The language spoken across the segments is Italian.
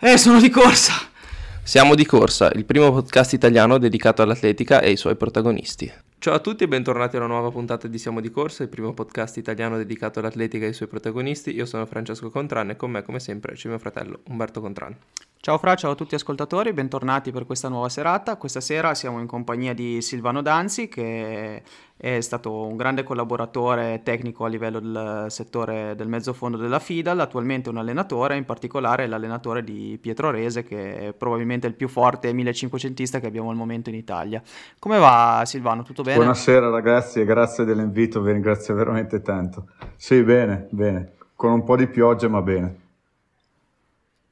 Eh, sono di corsa. Siamo di corsa, il primo podcast italiano dedicato all'atletica e ai suoi protagonisti. Ciao a tutti e bentornati a una nuova puntata di Siamo di Corsa, il primo podcast italiano dedicato all'atletica e ai suoi protagonisti. Io sono Francesco Contran e con me, come sempre, c'è mio fratello Umberto Contran. Ciao Fra, ciao a tutti ascoltatori, bentornati per questa nuova serata. Questa sera siamo in compagnia di Silvano Danzi, che è stato un grande collaboratore tecnico a livello del settore del mezzofondo della FIDAL, attualmente un allenatore, in particolare l'allenatore di Pietro Rese, che è probabilmente il più forte 1500ista che abbiamo al momento in Italia. Come va Silvano? Tutto bene? Buonasera ragazzi grazie dell'invito, vi ringrazio veramente tanto. Sì, bene, bene, con un po' di pioggia ma bene.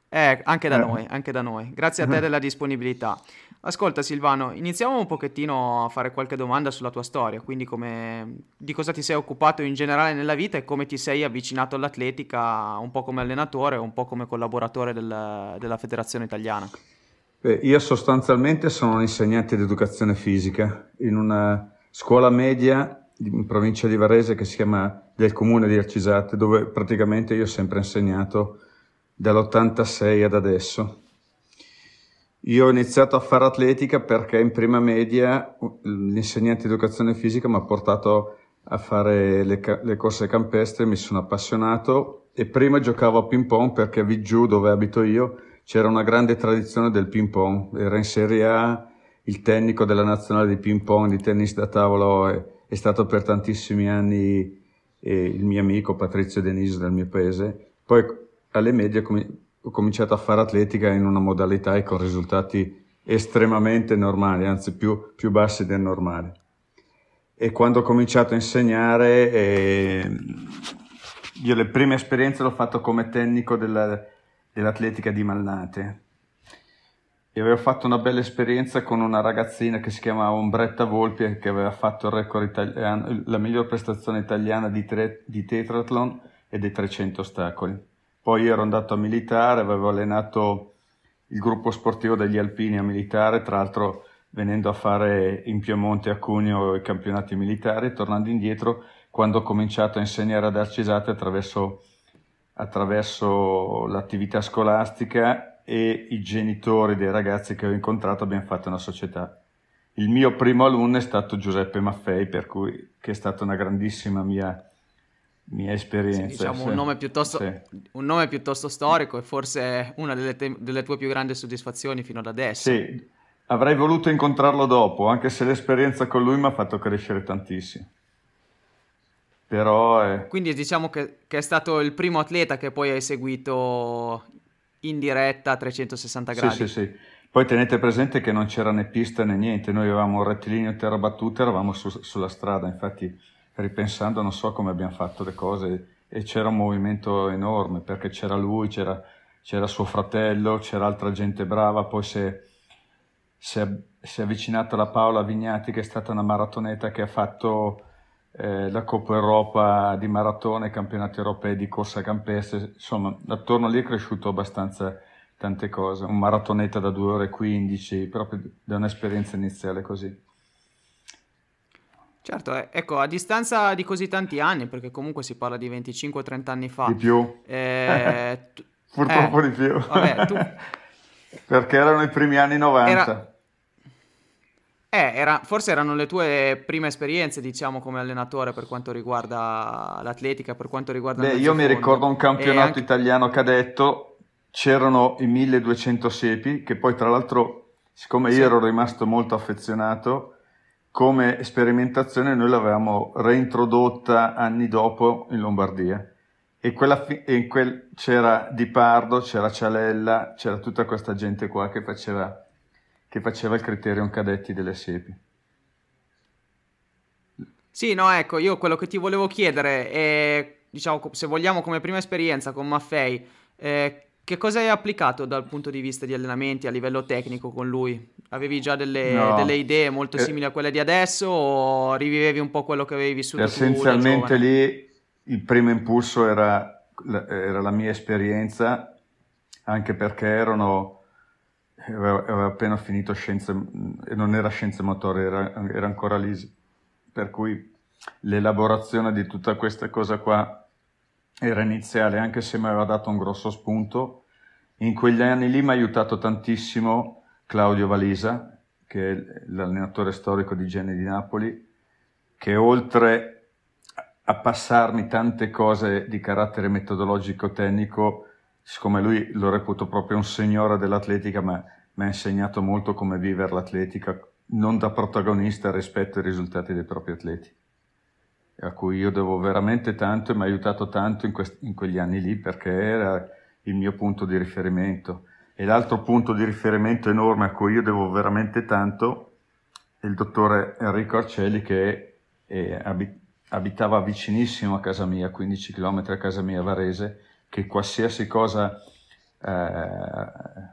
Eh, anche da eh. noi, anche da noi. Grazie a te della disponibilità. Ascolta Silvano, iniziamo un pochettino a fare qualche domanda sulla tua storia, quindi come, di cosa ti sei occupato in generale nella vita e come ti sei avvicinato all'atletica un po' come allenatore, un po' come collaboratore del, della federazione italiana. Beh, io sostanzialmente sono un insegnante di educazione fisica in una scuola media in provincia di Varese che si chiama del comune di Arcisate, dove praticamente io ho sempre insegnato dall'86 ad adesso. Io ho iniziato a fare atletica perché in prima media l'insegnante di educazione fisica mi ha portato a fare le, le corse campestre, mi sono appassionato e prima giocavo a ping pong perché a giù dove abito io c'era una grande tradizione del ping pong, era in Serie A, il tecnico della nazionale di ping pong, di tennis da tavolo è, è stato per tantissimi anni eh, il mio amico Patrizio Denise del mio paese. Poi alle medie ho cominciato a fare atletica in una modalità e con risultati estremamente normali, anzi più, più bassi del normale. E quando ho cominciato a insegnare, eh, io le prime esperienze l'ho fatto come tecnico della, dell'atletica di Malnate. E avevo fatto una bella esperienza con una ragazzina che si chiamava Ombretta Volpi, che aveva fatto il record italiano, la miglior prestazione italiana di, tre, di tetratlon e dei 300 ostacoli poi ero andato a militare, avevo allenato il gruppo sportivo degli alpini a militare, tra l'altro venendo a fare in Piemonte a Cuneo i campionati militari, tornando indietro quando ho cominciato a insegnare ad Arcisate attraverso, attraverso l'attività scolastica e i genitori dei ragazzi che ho incontrato abbiamo fatto una società. Il mio primo alunno è stato Giuseppe Maffei, per cui, che è stata una grandissima mia mia esperienza. Sì, diciamo sì. Un, nome piuttosto, sì. un, nome piuttosto, storico e forse una delle, te- delle, tue più grandi soddisfazioni fino ad adesso. Sì, avrei voluto incontrarlo dopo, anche se l'esperienza con lui mi ha fatto crescere tantissimo. Però è... Quindi diciamo che, che, è stato il primo atleta che poi hai seguito in diretta a 360 gradi. Sì, sì, sì. Poi tenete presente che non c'era né pista né niente, noi avevamo un rettilineo terra battuta, eravamo su, sulla strada, infatti ripensando non so come abbiamo fatto le cose e c'era un movimento enorme perché c'era lui, c'era, c'era suo fratello, c'era altra gente brava, poi si è, si, è, si è, avvicinata la Paola Vignati che è stata una maratoneta che ha fatto eh, la Coppa Europa di maratone, campionati europei di corsa campestre, insomma attorno lì è cresciuto abbastanza tante cose, un maratoneta da 2 ore e 15, proprio da un'esperienza iniziale così. Certo, eh, ecco, a distanza di così tanti anni, perché comunque si parla di 25-30 anni fa. Di più. Eh, tu, Purtroppo eh, di più. Vabbè, tu... perché erano i primi anni 90. Era... Eh, era, forse erano le tue prime esperienze, diciamo, come allenatore per quanto riguarda l'atletica, per quanto riguarda... Beh, io mi ricordo un campionato anche... italiano cadetto, c'erano i 1200 sepi, che poi tra l'altro, siccome sì. io ero rimasto molto affezionato, come sperimentazione noi l'avevamo reintrodotta anni dopo in Lombardia. E, fi- e quel c'era Di Pardo, c'era Cialella, c'era tutta questa gente qua che faceva, che faceva il criterion cadetti delle siepi. Sì, no, ecco, io quello che ti volevo chiedere è, diciamo, se vogliamo come prima esperienza con Maffei, eh, che cosa hai applicato dal punto di vista di allenamenti a livello tecnico con lui? Avevi già delle, no. delle idee molto eh, simili a quelle di adesso o rivivevi un po' quello che avevi vissuto Essenzialmente lì il primo impulso era, era, la mia esperienza, anche perché erano, avevo appena finito scienze, non era scienze motorie, era, era ancora lì, per cui l'elaborazione di tutta questa cosa qua era iniziale, anche se mi aveva dato un grosso spunto. In quegli anni lì mi ha aiutato tantissimo Claudio Valisa, che è l'allenatore storico di Geni di Napoli, che oltre a passarmi tante cose di carattere metodologico-tecnico, siccome lui lo reputo proprio un signore dell'atletica, ma mi ha insegnato molto come vivere l'atletica, non da protagonista rispetto ai risultati dei propri atleti a cui io devo veramente tanto e mi ha aiutato tanto in, quest- in quegli anni lì perché era il mio punto di riferimento. E l'altro punto di riferimento enorme a cui io devo veramente tanto è il dottore Enrico Arcelli che è, abit- abitava vicinissimo a casa mia, 15 km a casa mia Varese, che qualsiasi cosa eh,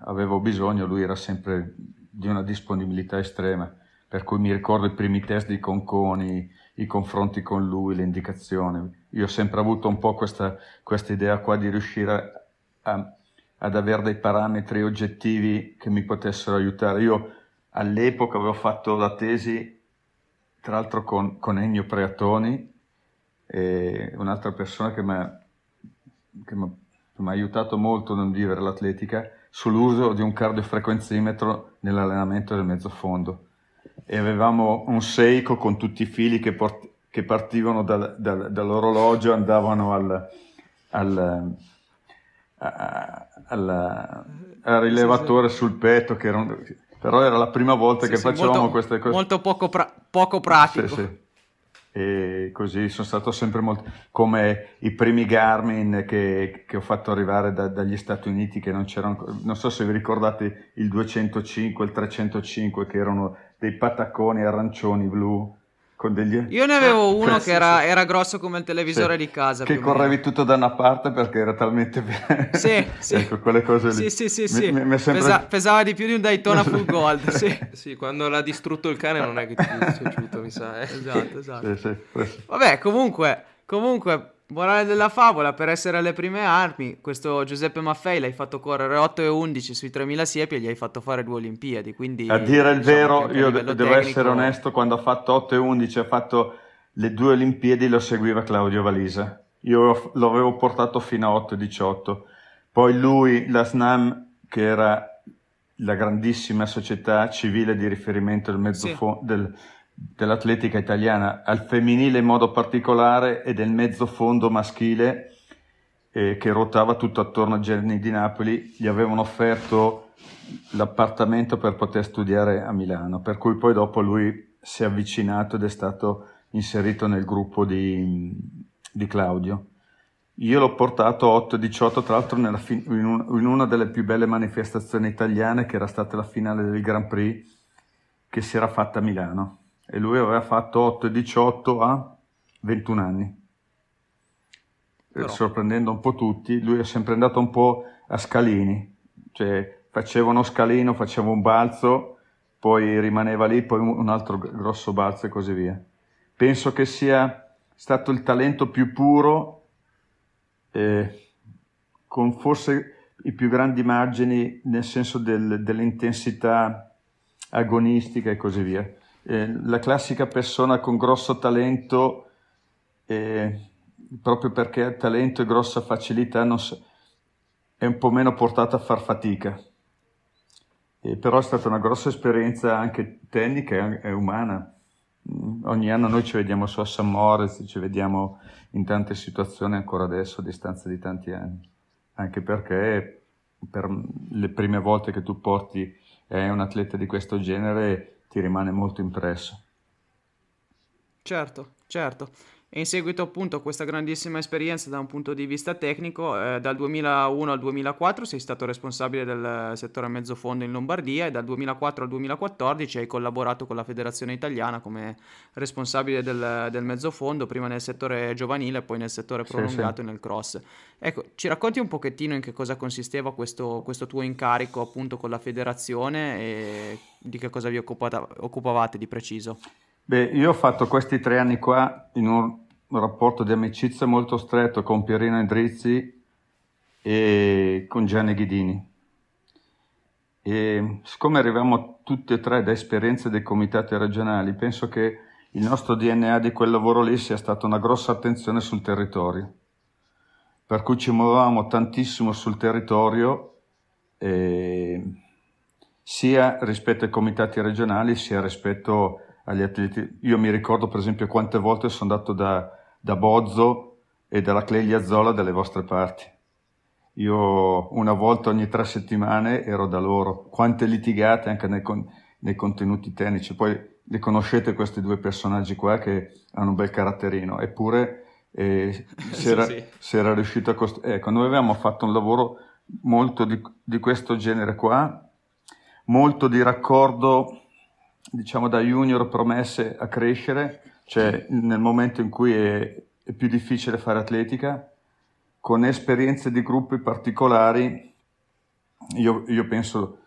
avevo bisogno, lui era sempre di una disponibilità estrema. Per cui mi ricordo i primi test di Conconi, i confronti con lui, le indicazioni. Io ho sempre avuto un po' questa, questa idea qua di riuscire a, ad avere dei parametri oggettivi che mi potessero aiutare. Io all'epoca avevo fatto la tesi, tra l'altro con, con Ennio Preatoni, un'altra persona che mi ha aiutato molto nel vivere l'atletica, sull'uso di un cardiofrequenzimetro nell'allenamento del mezzo fondo e avevamo un Seiko con tutti i fili che, port- che partivano dal, dal, dall'orologio, andavano al, al, a, al, al rilevatore sì, sì. sul petto, che era un, però era la prima volta sì, che facevamo molto, queste cose. Molto poco, pra- poco pratico e così sono stato sempre molto come i primi Garmin che, che ho fatto arrivare da, dagli Stati Uniti che non c'erano non so se vi ricordate il 205 il 305 che erano dei patacconi arancioni blu degli... Io ne avevo uno sì, che era, sì. era, grosso come il televisore sì. di casa. Che correvi tutto da una parte perché era talmente... Sì, sì. ecco, quelle cose lì. Sì, sì, sì. Mi, mi sempre... Pesa, pesava di più di un Daytona Full Gold, sì. sì, quando l'ha distrutto il cane non è che ti è piaciuto, mi sa. Eh. Esatto, esatto. Vabbè, comunque, comunque Morale della favola, per essere alle prime armi, questo Giuseppe Maffei l'hai fatto correre 8 e 11 sui 3000 siepi e gli hai fatto fare due Olimpiadi. Quindi, a dire il diciamo vero, io devo tecnico... essere onesto, quando ha fatto 8 e 11 ha fatto le due Olimpiadi lo seguiva Claudio Valisa. Io lo avevo portato fino a 8 e 18. Poi lui, la SNAM, che era la grandissima società civile di riferimento del mezzo sì. del, dell'atletica italiana al femminile in modo particolare e del mezzo fondo maschile eh, che ruotava tutto attorno a Gerni di Napoli, gli avevano offerto l'appartamento per poter studiare a Milano, per cui poi dopo lui si è avvicinato ed è stato inserito nel gruppo di, di Claudio. Io l'ho portato 8-18, tra l'altro fin- in, un- in una delle più belle manifestazioni italiane, che era stata la finale del Grand Prix, che si era fatta a Milano e lui aveva fatto 8 e 18 a 21 anni. Però. Sorprendendo un po' tutti, lui è sempre andato un po' a scalini, cioè faceva uno scalino, faceva un balzo, poi rimaneva lì, poi un altro grosso balzo e così via. Penso che sia stato il talento più puro, eh, con forse i più grandi margini nel senso del, dell'intensità agonistica e così via eh, la classica persona con grosso talento, eh, proprio perché ha talento e grossa facilità, so, è un po' meno portata a far fatica. Eh, però è stata una grossa esperienza anche tecnica e umana. Mm, ogni anno noi ci vediamo su a San Moritz, ci vediamo in tante situazioni ancora adesso a distanza di tanti anni, anche perché per le prime volte che tu porti eh, un atleta di questo genere ti rimane molto impresso. Certo, certo. E in seguito appunto a questa grandissima esperienza da un punto di vista tecnico, eh, dal 2001 al 2004 sei stato responsabile del settore mezzo fondo in Lombardia e dal 2004 al 2014 hai collaborato con la Federazione Italiana come responsabile del, del mezzo fondo, prima nel settore giovanile e poi nel settore prolungato sì, sì. e nel cross. Ecco, ci racconti un pochettino in che cosa consisteva questo, questo tuo incarico appunto con la federazione e di che cosa vi occupata, occupavate di preciso? Beh, io ho fatto questi tre anni qua in un un rapporto di amicizia molto stretto con Pierino Endrizzi e con Gianni Ghidini. E siccome arriviamo tutti e tre da esperienze dei comitati regionali, penso che il nostro DNA di quel lavoro lì sia stata una grossa attenzione sul territorio. Per cui ci muovevamo tantissimo sul territorio, eh, sia rispetto ai comitati regionali, sia rispetto agli atleti. Io mi ricordo per esempio quante volte sono andato da, da Bozzo e dalla Cleglia Zola dalle vostre parti. Io una volta ogni tre settimane ero da loro. Quante litigate anche nei, con, nei contenuti tecnici. Poi li conoscete questi due personaggi qua che hanno un bel caratterino. Eppure eh, si, era, sì, sì. si, era, riuscito a costruire. Ecco, noi avevamo fatto un lavoro molto di, di questo genere qua, molto di raccordo, diciamo da junior promesse a crescere cioè nel momento in cui è, è più difficile fare atletica, con esperienze di gruppi particolari, io, io penso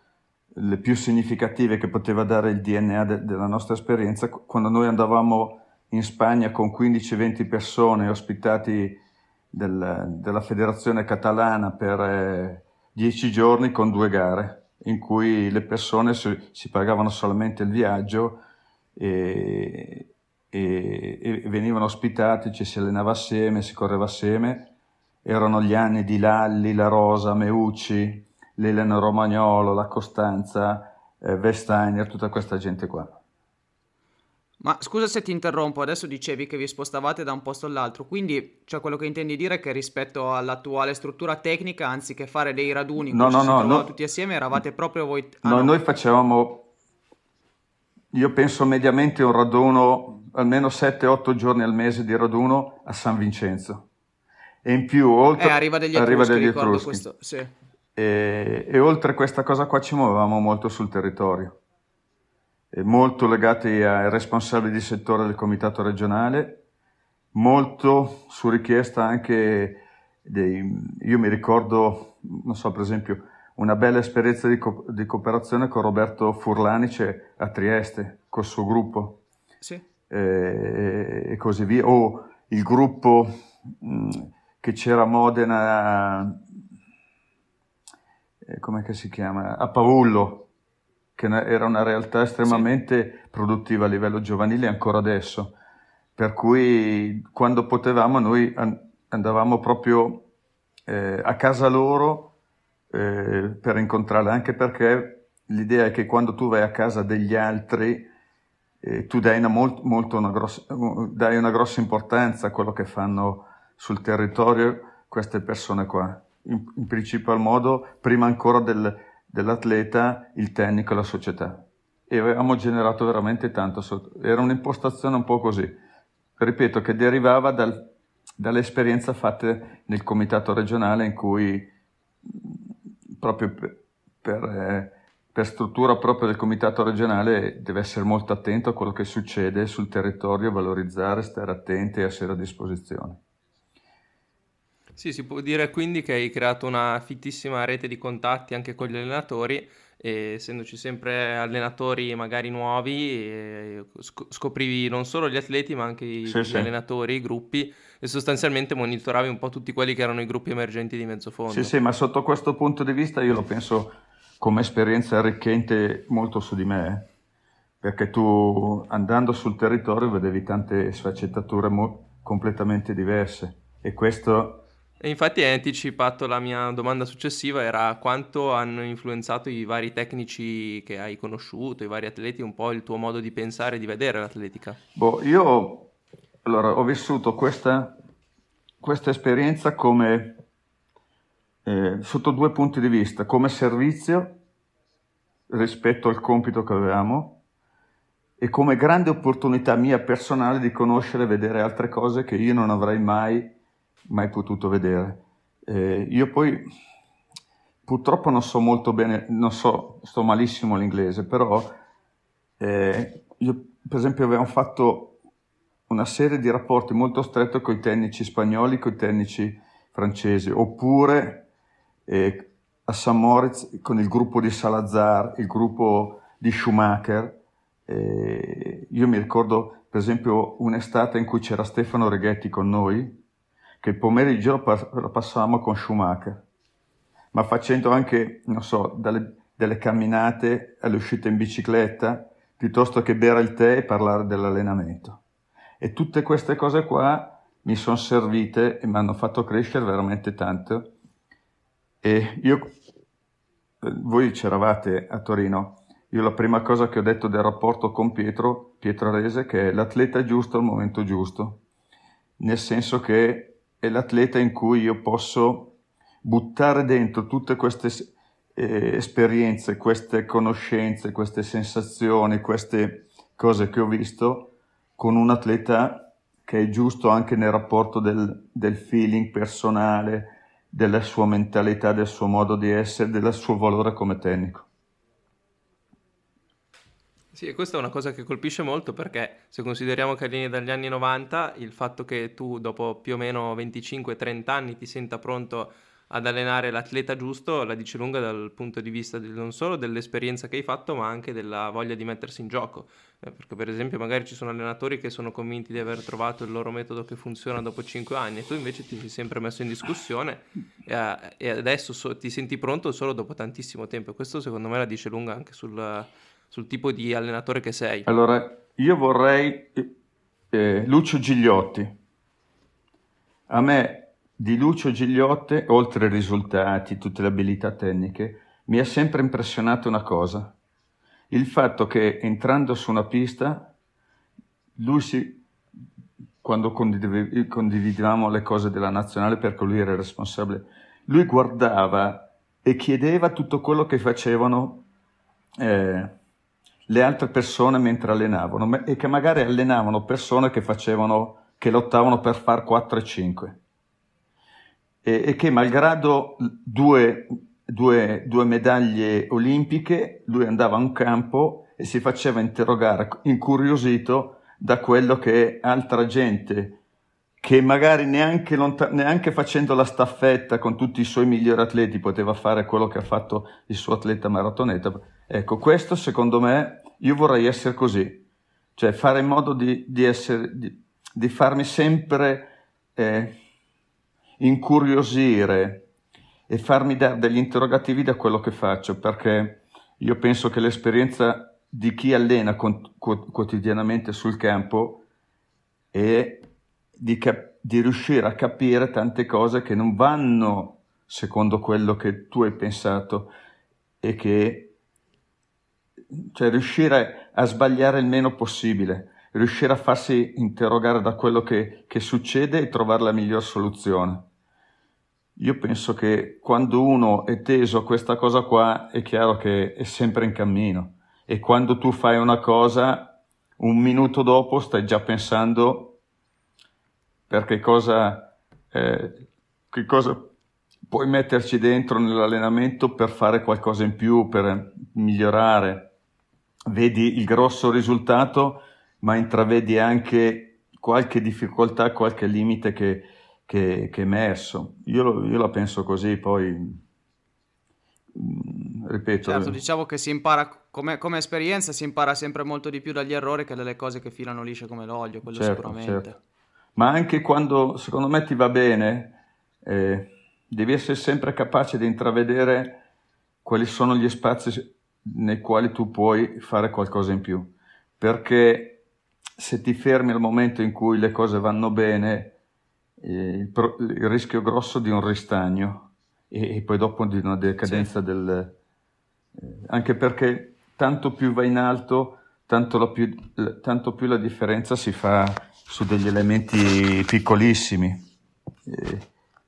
le più significative che poteva dare il DNA de, della nostra esperienza, quando noi andavamo in Spagna con 15-20 persone ospitati del, della federazione catalana per eh, 10 giorni con due gare, in cui le persone si, si pagavano solamente il viaggio e, e, e venivano ospitati, ci si allenava assieme, si correva assieme. Erano gli anni di Lalli, La Rosa, Meucci, l'Elena Romagnolo, la Costanza, eh, Vestainer, tutta questa gente qua. Ma scusa se ti interrompo, adesso dicevi che vi spostavate da un posto all'altro, quindi cioè, quello che intendi dire è che rispetto all'attuale struttura tecnica, anziché fare dei raduni no, no, no, no, tutti assieme, eravate proprio voi... Ah, no, no, noi facevamo, io penso mediamente un raduno almeno 7-8 giorni al mese di raduno a San Vincenzo. E in più, oltre... Eh, arriva degli Etruschi, arriva degli Etruschi. Questo, sì. e, e, oltre questa cosa qua ci muovevamo molto sul territorio, e molto legati ai responsabili di settore del comitato regionale, molto su richiesta anche dei... Io mi ricordo, non so, per esempio, una bella esperienza di, co- di cooperazione con Roberto Furlanice a Trieste, col suo gruppo. Sì eh, e così via, o il gruppo mh, che c'era a Modena, eh, come si chiama, a Pavullo, che era una realtà estremamente sì. produttiva a livello giovanile ancora adesso, per cui quando potevamo noi andavamo proprio eh, a casa loro eh, per incontrarli, anche perché l'idea è che quando tu vai a casa degli altri eh, tu dai una, molt, molto una, grossa, dai una grossa importanza a quello che fanno sul territorio queste persone qua. In, in principal modo, prima ancora del, dell'atleta, il tecnico e la società. E avevamo generato veramente tanto. Era un'impostazione un po' così. Ripeto, che derivava dal, dalle fatte nel comitato regionale in cui proprio per, per eh, per struttura proprio del comitato regionale deve essere molto attento a quello che succede sul territorio, valorizzare, stare attenti e essere a disposizione. Sì, si può dire quindi che hai creato una fittissima rete di contatti anche con gli allenatori, e essendoci sempre allenatori magari nuovi, scoprivi non solo gli atleti ma anche sì, gli sì. allenatori, i gruppi e sostanzialmente monitoravi un po' tutti quelli che erano i gruppi emergenti di mezzo fondo. Sì, sì, ma sotto questo punto di vista io lo penso come esperienza arricchente molto su di me, perché tu andando sul territorio vedevi tante sfaccettature mo- completamente diverse e questo... E infatti hai anticipato la mia domanda successiva, era quanto hanno influenzato i vari tecnici che hai conosciuto, i vari atleti, un po' il tuo modo di pensare e di vedere l'atletica? Boh, io allora, ho vissuto questa, questa esperienza come eh, sotto due punti di vista, come servizio rispetto al compito che avevamo e come grande opportunità mia personale di conoscere e vedere altre cose che io non avrei mai, mai potuto vedere. Eh, io poi purtroppo non so molto bene, non so, sto malissimo l'inglese, però eh, io per esempio avevamo fatto una serie di rapporti molto stretti con i tecnici spagnoli, con i tecnici francesi, oppure eh, a San Moritz con il gruppo di Salazar, il gruppo di Schumacher, eh, io mi ricordo, per esempio, un'estate in cui c'era Stefano Reghetti con noi, che il pomeriggio lo passavamo con Schumacher, ma facendo anche, non so, dalle, delle camminate alle uscite in bicicletta, piuttosto che bere il tè e parlare dell'allenamento. E tutte queste cose qua mi sono servite e mi hanno fatto crescere veramente tanto. E io, eh, voi c'eravate a Torino, io la prima cosa che ho detto del rapporto con Pietro, Pietro Arese, che è l'atleta giusto al momento giusto, nel senso che è l'atleta in cui io posso buttare dentro tutte queste eh, esperienze, queste conoscenze, queste sensazioni, queste cose che ho visto con un atleta che è giusto anche nel rapporto del, del feeling personale, della sua mentalità, del suo modo di essere, del suo valore come tecnico. Sì, e questa è una cosa che colpisce molto perché se consideriamo Carlini dagli anni 90, il fatto che tu dopo più o meno 25-30 anni ti senta pronto ad allenare l'atleta giusto la dice lunga dal punto di vista di, non solo dell'esperienza che hai fatto ma anche della voglia di mettersi in gioco eh, perché per esempio magari ci sono allenatori che sono convinti di aver trovato il loro metodo che funziona dopo 5 anni e tu invece ti sei sempre messo in discussione eh, e adesso so, ti senti pronto solo dopo tantissimo tempo questo secondo me la dice lunga anche sul sul tipo di allenatore che sei. Allora, io vorrei eh, Lucio Gigliotti. A me di Lucio Gigliotti, oltre ai risultati, tutte le abilità tecniche, mi ha sempre impressionato una cosa. Il fatto che entrando su una pista, lui si, quando condividevamo le cose della nazionale perché lui era responsabile, lui guardava e chiedeva tutto quello che facevano eh, le altre persone mentre allenavano e che magari allenavano persone che facevano, che lottavano per far 4 e 5 e, e che malgrado due, due, due medaglie olimpiche lui andava a un campo e si faceva interrogare incuriosito da quello che altra gente che magari neanche, lontan- neanche, facendo la staffetta con tutti i suoi migliori atleti poteva fare quello che ha fatto il suo atleta maratoneta. Ecco, questo secondo me, io vorrei essere così, cioè fare in modo di, di, essere, di, di farmi sempre eh, incuriosire e farmi dare degli interrogativi da quello che faccio, perché io penso che l'esperienza di chi allena con, quotidianamente sul campo è di, cap- di riuscire a capire tante cose che non vanno secondo quello che tu hai pensato e che cioè riuscire a sbagliare il meno possibile, riuscire a farsi interrogare da quello che, che, succede e trovare la miglior soluzione. Io penso che quando uno è teso a questa cosa qua è chiaro che è sempre in cammino e quando tu fai una cosa un minuto dopo stai già pensando per che cosa, eh, che cosa puoi metterci dentro nell'allenamento per fare qualcosa in più, per migliorare. Vedi il grosso risultato, ma intravedi anche qualche difficoltà, qualche limite che, che, che è emerso. Io, io, la penso così, poi mm, ripeto. Certo, diciamo che si impara come, come, esperienza, si impara sempre molto di più dagli errori che dalle cose che filano lisce come l'olio, quello certo, sicuramente. Certo ma anche quando secondo me ti va bene, eh, devi essere sempre capace di intravedere quali sono gli spazi nei quali tu puoi fare qualcosa in più, perché se ti fermi al momento in cui le cose vanno bene, eh, il, pro- il, rischio grosso di un ristagno e, e poi dopo di una decadenza sì. del... Eh, anche perché tanto più vai in alto, tanto, più, tanto più la differenza si fa su degli elementi piccolissimi. Eh,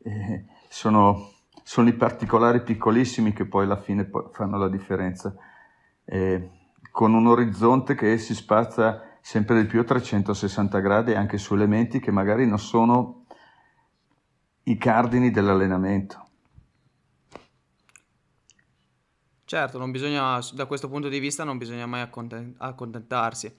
eh, sono, sono, i particolari piccolissimi che poi alla fine fanno la differenza. Eh, con un orizzonte che si spazza sempre di più a 360 gradi anche su elementi che magari non sono i cardini dell'allenamento. Certo, bisogna, da questo punto di vista non bisogna mai accontentarsi.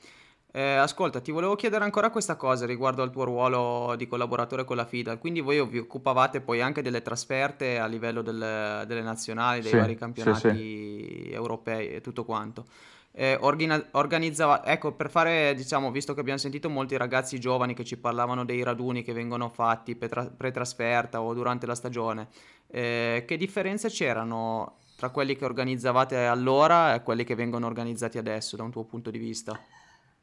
Eh, ascolta, ti volevo chiedere ancora questa cosa riguardo al tuo ruolo di collaboratore con la FIDA. Quindi voi vi occupavate poi anche delle trasferte a livello del- delle nazionali, dei Sì, vari sì, sì. campionati europei e tutto quanto. Eh, organi- organizzava, ecco, per fare, diciamo, visto che abbiamo sentito molti ragazzi giovani che ci parlavano dei raduni che vengono fatti per tra- pre-trasferta o durante la stagione, eh, che differenze c'erano tra quelli che organizzavate allora e quelli che vengono organizzati adesso, da un tuo punto di vista?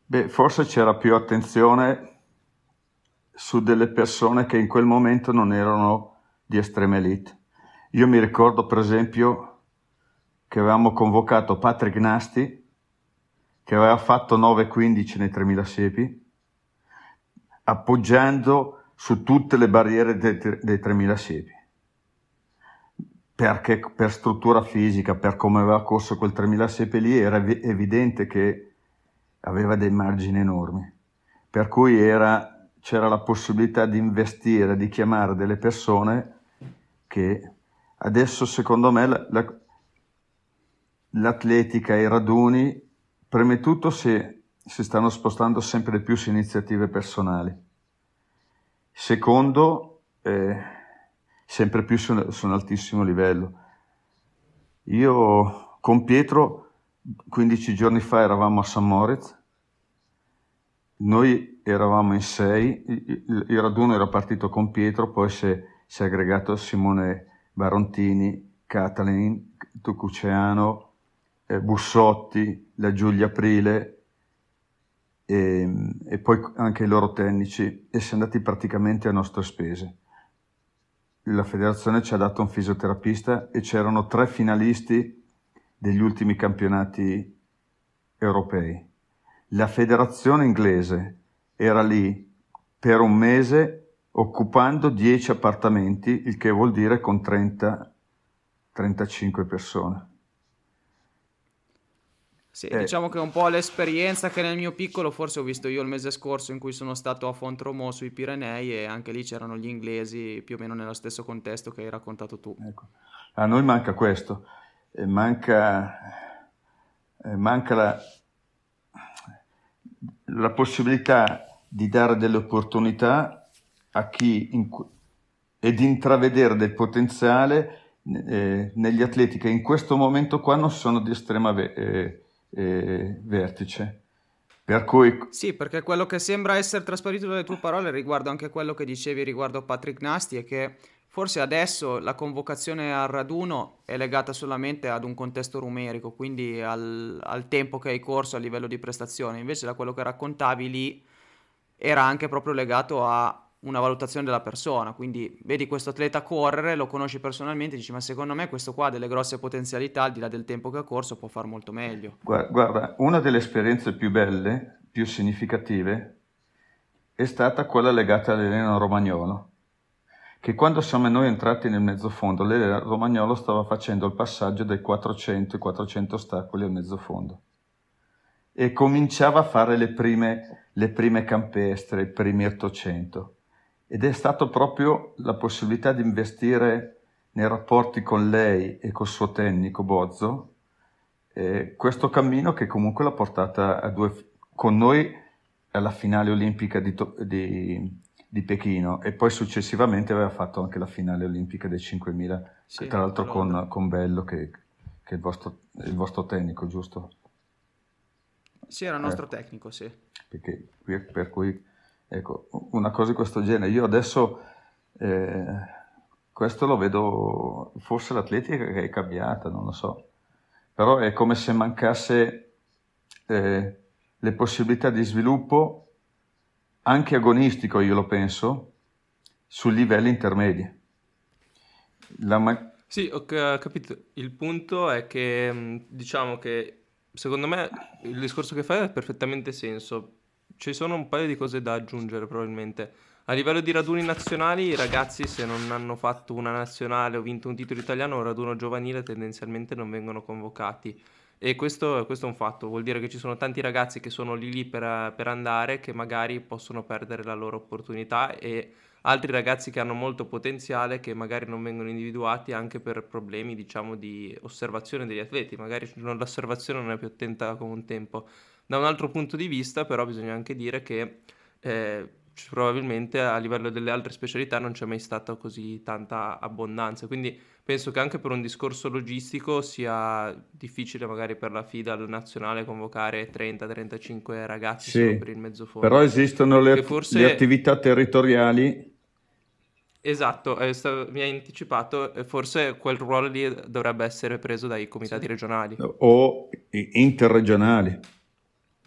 Beh, forse c'era più attenzione su delle persone che in quel momento non erano di estrema elite. Io mi ricordo, per esempio, che avevamo convocato Patrick Nasti, che aveva fatto 9-15 nei 3000 siepi, appoggiando su tutte le barriere dei, dei 3000 siepi. Perché per struttura fisica, per come aveva corso quel 3000 siepi lì, era ev- evidente che aveva dei margini enormi. Per cui era, c'era la possibilità di investire, di chiamare delle persone che adesso, secondo me, la, la, l'atletica e i raduni, prima di tutto, si, stanno spostando sempre più su iniziative personali. Secondo, eh, sempre più su, su un altissimo livello. Io con Pietro 15 giorni fa eravamo a San Moritz, noi eravamo in sei, il, il raduno era partito con Pietro, poi si è, si è aggregato Simone Barontini, Catalin, Tucuceano, eh, Bussotti, la Giulia Aprile e, e, poi anche i loro tecnici e si è andati praticamente a nostre spese. La federazione ci ha dato un fisioterapista e c'erano tre finalisti degli ultimi campionati europei. La federazione inglese era lì per un mese occupando 10 appartamenti, il che vuol dire con 30-35 persone. Sì, eh. diciamo che è un po' l'esperienza che nel mio piccolo forse ho visto io il mese scorso in cui sono stato a Fontromò sui Pirenei e anche lì c'erano gli inglesi più o meno nello stesso contesto che hai raccontato tu. Ecco. A noi manca questo, eh, manca, eh, manca la, la possibilità di dare delle opportunità a chi in, e di intravedere del potenziale eh, negli atleti che in questo momento qua non sono di estrema eh, eh, vertice. Per cui... Sì, perché quello che sembra essere trasparito dalle tue parole riguardo anche quello che dicevi riguardo Patrick Nasti è che forse adesso la convocazione al raduno è legata solamente ad un contesto numerico, quindi al, al tempo che hai corso a livello di prestazione, invece da quello che raccontavi lì era anche proprio legato a una valutazione della persona, quindi vedi questo atleta correre, lo conosci personalmente, dici ma secondo me questo qua ha delle grosse potenzialità, al di là del tempo che ha corso può far molto meglio. Guarda, una delle esperienze più belle, più significative, è stata quella legata all'Elena Romagnolo, che quando siamo noi entrati nel mezzofondo, l'Elena Romagnolo stava facendo il passaggio dai 400 ai 400 ostacoli al mezzofondo e cominciava a fare le prime, le prime campestre, i primi 800 ed è stato proprio la possibilità di investire nei rapporti con lei e col suo tecnico Bozzo, eh, questo cammino che comunque l'ha portata a due, con noi alla finale olimpica di, di, di, Pechino e poi successivamente aveva fatto anche la finale olimpica dei 5000, sì, tra l'altro con, con, Bello che, che è il vostro, il vostro, tecnico, giusto? Sì, era il nostro eh, tecnico, sì. Perché, per cui Ecco, una cosa di questo genere. Io adesso eh, questo lo vedo, forse l'atletica è cambiata, non lo so, però è come se mancasse eh, le possibilità di sviluppo anche agonistico, io lo penso, su livelli intermedi. Ma- sì, ho capito. Il punto è che diciamo che secondo me il discorso che fai ha perfettamente senso ci sono un paio di cose da aggiungere probabilmente. A livello di raduni nazionali, i ragazzi se non hanno fatto una nazionale o vinto un titolo italiano, un raduno giovanile tendenzialmente non vengono convocati. E questo, questo, è un fatto, vuol dire che ci sono tanti ragazzi che sono lì lì per, per andare che magari possono perdere la loro opportunità e altri ragazzi che hanno molto potenziale che magari non vengono individuati anche per problemi diciamo di osservazione degli atleti, magari l'osservazione non è più attenta come un tempo. Da un altro punto di vista però bisogna anche dire che eh, probabilmente a livello delle altre specialità non c'è mai stata così tanta abbondanza, quindi penso che anche per un discorso logistico sia difficile magari per la FIDA nazionale convocare 30-35 ragazzi sì, per il mezzofondo. Però esistono le, forse... le attività territoriali Esatto, eh, sta, mi hai anticipato, forse quel ruolo lì dovrebbe essere preso dai comitati sì. regionali. O interregionali,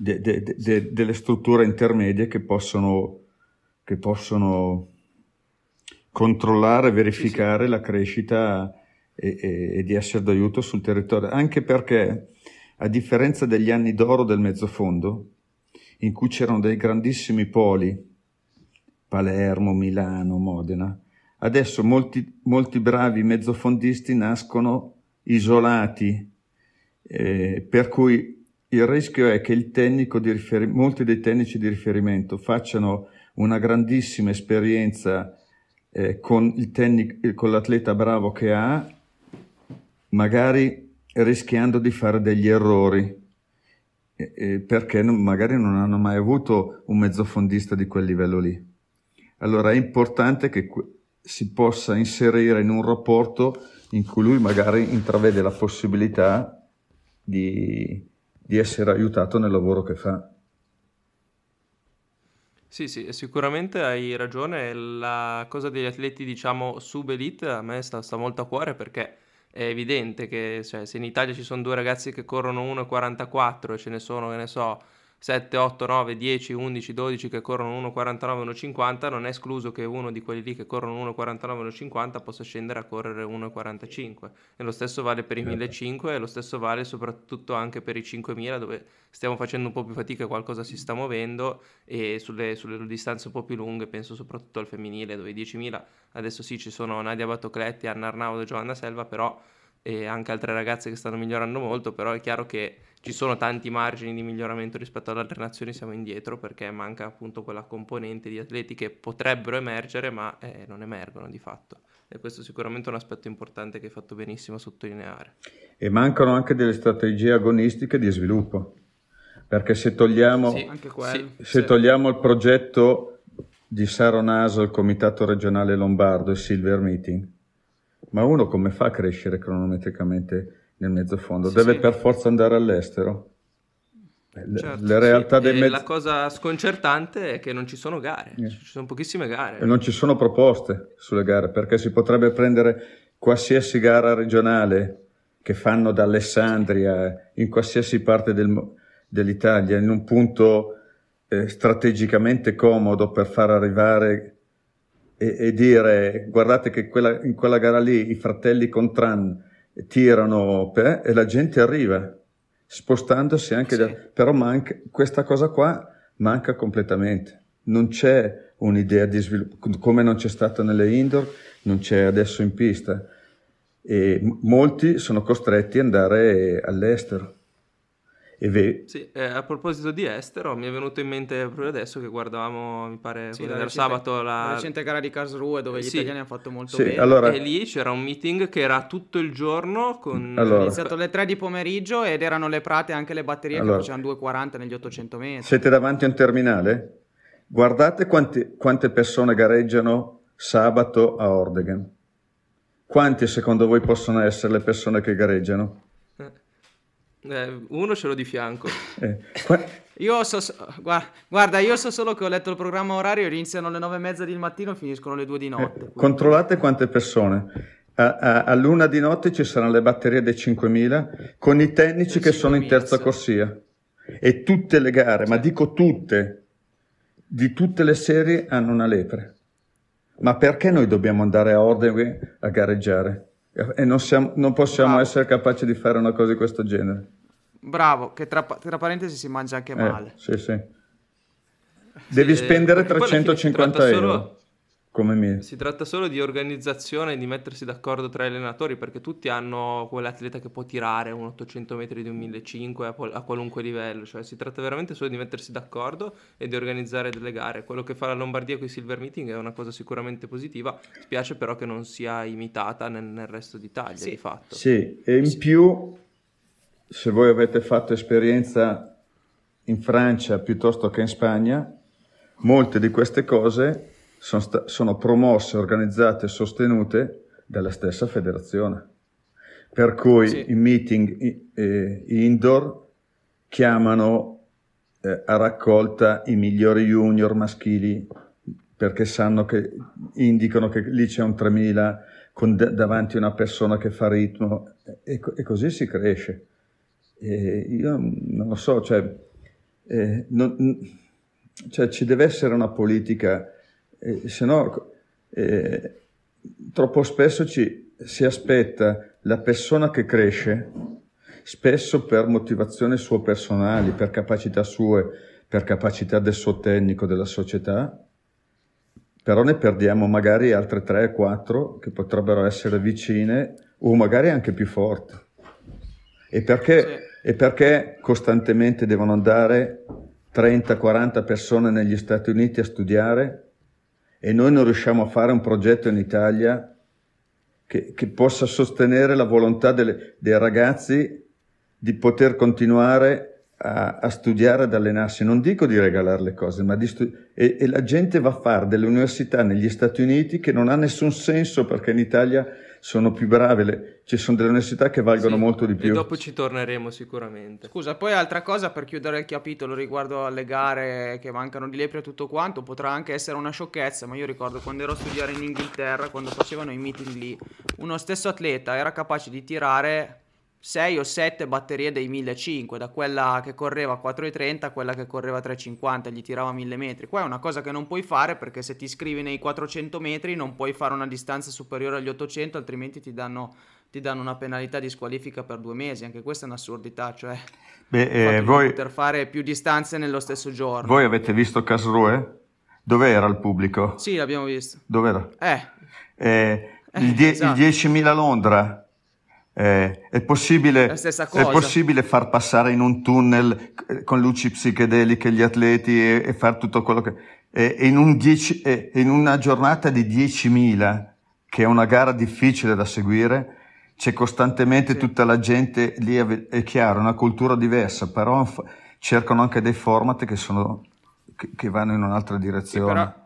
de, de, de, delle strutture intermedie che possono che possono controllare, verificare sì, sì. la crescita e, e, e, di essere d'aiuto sul territorio, anche perché a differenza degli anni d'oro del mezzofondo, in cui c'erano dei grandissimi poli, Palermo, Milano, Modena, adesso molti, molti bravi mezzofondisti nascono isolati, eh, per cui il rischio è che il tecnico di rifer- molti dei tecnici di riferimento facciano una grandissima esperienza eh, con, tecnic- con l'atleta bravo che ha, magari rischiando di fare degli errori, eh, eh, perché non, magari non hanno mai avuto un mezzofondista di quel livello lì. Allora è importante che si possa inserire in un rapporto in cui lui magari intravede la possibilità di, di essere aiutato nel lavoro che fa. Sì, sì, sicuramente hai ragione. La cosa degli atleti, diciamo, sub-elite a me sta, sta molto a cuore perché è evidente che cioè, se in Italia ci sono due ragazzi che corrono 1,44 e ce ne sono, che ne so, 7, 8, 9, 10, 11, 12 che corrono 1,49, 1,50, non è escluso che uno di quelli lì che corrono 1,49, 1,50 possa scendere a correre 1,45. E lo stesso vale per i 1.500 certo. e lo stesso vale soprattutto anche per i 5.000 dove stiamo facendo un po' più fatica, qualcosa si sta muovendo e sulle, sulle distanze un po' più lunghe, penso soprattutto al femminile dove i 10.000 adesso sì ci sono Nadia Batocletti, Anna Arnaudo e Giovanna Selva, però e anche altre ragazze che stanno migliorando molto, però è chiaro che ci sono tanti margini di miglioramento rispetto ad altre nazioni, siamo indietro perché manca appunto quella componente di atleti che potrebbero emergere ma eh, non emergono di fatto. E questo è sicuramente un aspetto importante che hai fatto benissimo a sottolineare. E mancano anche delle strategie agonistiche di sviluppo, perché se togliamo, sì, se sì. togliamo il progetto di Saro Naso, il Comitato regionale lombardo, il Silver Meeting, ma uno come fa a crescere cronometricamente nel mezzofondo? Sì, Deve sì. per forza andare all'estero? Le, certo, le realtà sì. dei mezzi... La cosa sconcertante è che non ci sono gare, eh. ci sono pochissime gare. E non ci sono proposte sulle gare, perché si potrebbe prendere qualsiasi gara regionale che fanno da Alessandria in qualsiasi parte del, dell'Italia, in un punto eh, strategicamente comodo per far arrivare e, e dire guardate che quella, in quella gara lì i fratelli Contran tirano per, e la gente arriva spostandosi anche sì. da, però manca, questa cosa qua manca completamente. Non c'è un'idea di sviluppo come non c'è stata nelle indoor non c'è adesso in pista. E molti sono costretti ad andare all'estero Ve- sì, eh, a proposito di estero, mi è venuto in mente proprio adesso che guardavamo, mi pare, sì, recente, sabato la... la... recente gara di Karlsruhe dove gli sì. italiani hanno fatto molto sì, bene. Allora... E lì c'era un meeting che era tutto il giorno con... Allora... È iniziato alle 3 di pomeriggio ed erano le prate anche le batterie allora... che facevano 2,40 negli 800 metri. Siete davanti a un terminale? Guardate quanti, quante persone gareggiano sabato a Ordegen. Quanti secondo voi possono essere le persone che gareggiano? Eh, uno ce l'ho di fianco. Eh, qua... Io so, guarda, io so solo che ho letto il programma orario, iniziano alle nove e mezza del mattino e finiscono alle due di notte. Eh, controllate quante persone. A, a, a, luna di notte ci saranno le batterie dei 5.000 con i tecnici che sono in terza sì. corsia. E tutte le gare, ma dico tutte, di tutte le serie hanno una lepre. Ma perché noi dobbiamo andare a ordine a gareggiare? E non, siamo, non possiamo Bravo. essere capaci di fare una cosa di questo genere. Bravo, che tra, tra parentesi si mangia anche eh, male. Sì, sì. Devi sì, spendere 350 euro. Solo... come mi... Si tratta solo di organizzazione e di mettersi d'accordo tra gli allenatori perché tutti hanno quell'atleta che può tirare un 800 metri di un 1500 a, a qualunque livello, cioè si tratta veramente solo di mettersi d'accordo e di organizzare delle gare. Quello che fa la Lombardia con i Silver Meeting è una cosa sicuramente positiva, spiace però che non sia imitata nel, nel resto d'Italia sì. di fatto. Sì, e in sì. più se voi avete fatto esperienza in Francia piuttosto che in Spagna, molte di queste cose sono, sta- sono promosse, organizzate e sostenute dalla stessa federazione. Per cui sì. i meeting eh, indoor chiamano eh, a raccolta i migliori junior maschili perché sanno che indicano che lì c'è un 3000 con d- davanti una persona che fa ritmo e, e così si cresce. E io non lo so, cioè, eh, non, cioè ci deve essere una politica eh, se no eh, troppo spesso ci si aspetta la persona che cresce, spesso per motivazioni sue personali, per capacità sue, per capacità del suo tecnico, della società, però ne perdiamo magari altre 3 4 che potrebbero essere vicine o magari anche più forti. E perché, sì. e perché costantemente devono andare 30-40 persone negli Stati Uniti a studiare e noi non riusciamo a fare un progetto in Italia che, che possa sostenere la volontà delle, dei ragazzi di poter continuare a, a, studiare, ad allenarsi. Non dico di regalare le cose, ma di studiare. E, la gente va a fare delle università negli Stati Uniti che non ha nessun senso perché in Italia sono più brave, le, ci sono delle università che valgono sì, molto di più. E dopo ci torneremo sicuramente. Scusa, poi altra cosa per chiudere il capitolo riguardo alle gare che mancano di lepre e tutto quanto, potrà anche essere una sciocchezza, ma io ricordo quando ero a studiare in Inghilterra, quando facevano i meeting lì, uno stesso atleta era capace di tirare 6 o 7 batterie dei 1500, da quella che correva a 4,30 a quella che correva a 3,50, gli tirava 1000 metri. Qua è una cosa che non puoi fare perché se ti iscrivi nei 400 metri non puoi fare una distanza superiore agli 800, altrimenti ti danno, ti danno una penalità di squalifica per due mesi. Anche questa è un'assurdità, cioè Beh, eh, voi, poter fare più distanze nello stesso giorno. Voi avete visto Casrue? Dove era il pubblico? Sì, l'abbiamo visto. Dove era? Eh. eh il, die- esatto. il 10.000 Londra eh, è, possibile, è, possibile, far passare in un tunnel eh, con luci psichedeliche gli atleti e, e fare tutto quello che... E, in, un dieci, in una giornata di 10.000, che è una gara difficile da seguire, c'è costantemente sì. tutta la gente lì, è chiaro, una cultura diversa, però cercano anche dei format che, sono, che, che vanno in un'altra direzione. Sì, però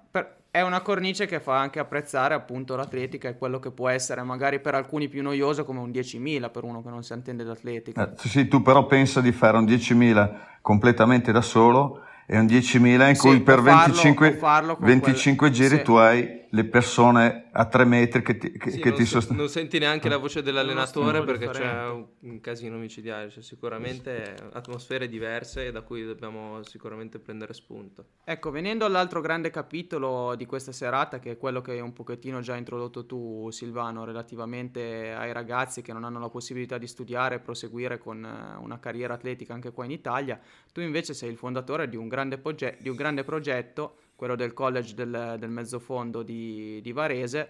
è una cornice che fa anche apprezzare appunto l'atletica e quello che può essere magari per alcuni più noioso come un 10.000 per uno che non si intende d'atletica. Eh, sì, tu però pensa di fare un 10.000 completamente da solo e un 10.000 in cui per farlo, 25, 25 quelle... giri sì. tu hai le persone a tre metri che ti, che, sì, che ti sostengono. Non senti neanche la voce dell'allenatore perché c'è un casino micidiale, cioè sicuramente atmosfere diverse da cui dobbiamo sicuramente prendere spunto. Ecco, venendo all'altro grande capitolo di questa serata, che è quello che hai un pochettino già introdotto tu Silvano, relativamente ai ragazzi che non hanno la possibilità di studiare e proseguire con eh, una carriera atletica anche qua in Italia, tu invece sei il fondatore di un grande, proge- di un grande progetto quello del college del, del mezzofondo di, di Varese,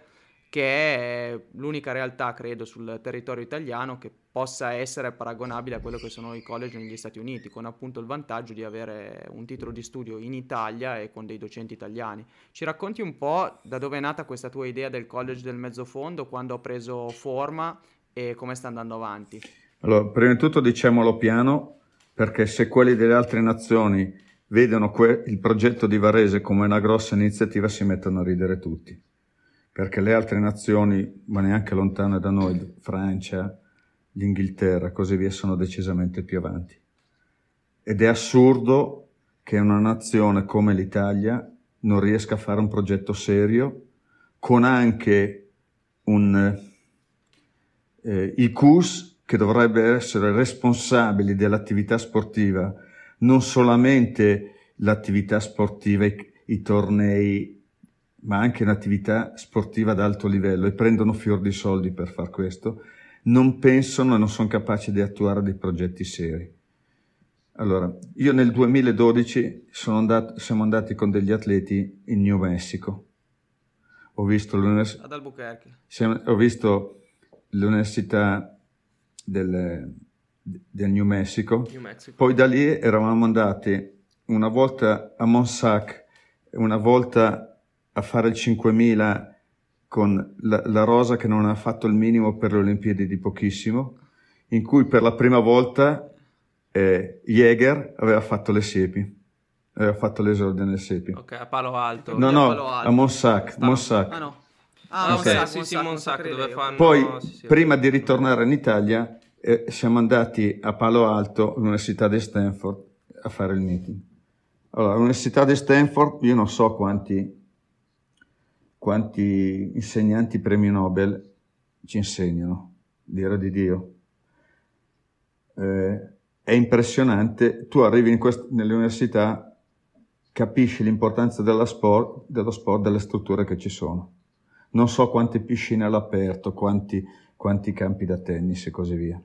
che è l'unica realtà, credo, sul territorio italiano che possa essere paragonabile a quello che sono i college negli Stati Uniti, con appunto il vantaggio di avere un titolo di studio in Italia e con dei docenti italiani. Ci racconti un po' da dove è nata questa tua idea del college del mezzofondo, quando ha preso forma e come sta andando avanti? Allora, prima di tutto diciamolo piano, perché se quelli delle altre nazioni vedono que- il progetto di Varese come una grossa iniziativa si mettono a ridere tutti, perché le altre nazioni, ma neanche lontane da noi, Francia, l'Inghilterra, così via, sono decisamente più avanti. Ed è assurdo che una nazione come l'Italia non riesca a fare un progetto serio con anche un eh, ICUS che dovrebbe essere responsabili dell'attività sportiva non solamente l'attività sportiva, i, i tornei, ma anche un'attività sportiva ad alto livello e prendono fior di soldi per far questo, non pensano e non sono capaci di attuare dei progetti seri. Allora, io nel 2012 andato, siamo andati con degli atleti in New Mexico, ho visto Albuquerque. Ho visto l'università del, del New Mexico. New Mexico. Poi da lì eravamo andati una volta a Monsac, una volta a fare il 5000 con la, la Rosa che non ha fatto il minimo per le Olimpiadi di pochissimo, in cui per la prima volta eh, Jäger aveva fatto le siepi, aveva fatto l'esordio nelle siepi. Ok, a Palo Alto. No, no, Alto. a Monsac, Monsac. Ah no. Ah, Ah, ok, Monsac, sì, sì, Monsac, dove fanno... Poi, sì, sì, prima di ritornare in Italia, eh, siamo andati a Palo Alto, all'Università di Stanford, a fare il meeting. Allora, all'Università di Stanford, io non so quanti, quanti insegnanti premi Nobel ci insegnano, dire di Dio. Eh, è impressionante, tu arrivi quest- nelle università, capisci l'importanza sport, dello sport, delle strutture che ci sono. Non so quante piscine all'aperto, quanti, quanti campi da tennis e così via.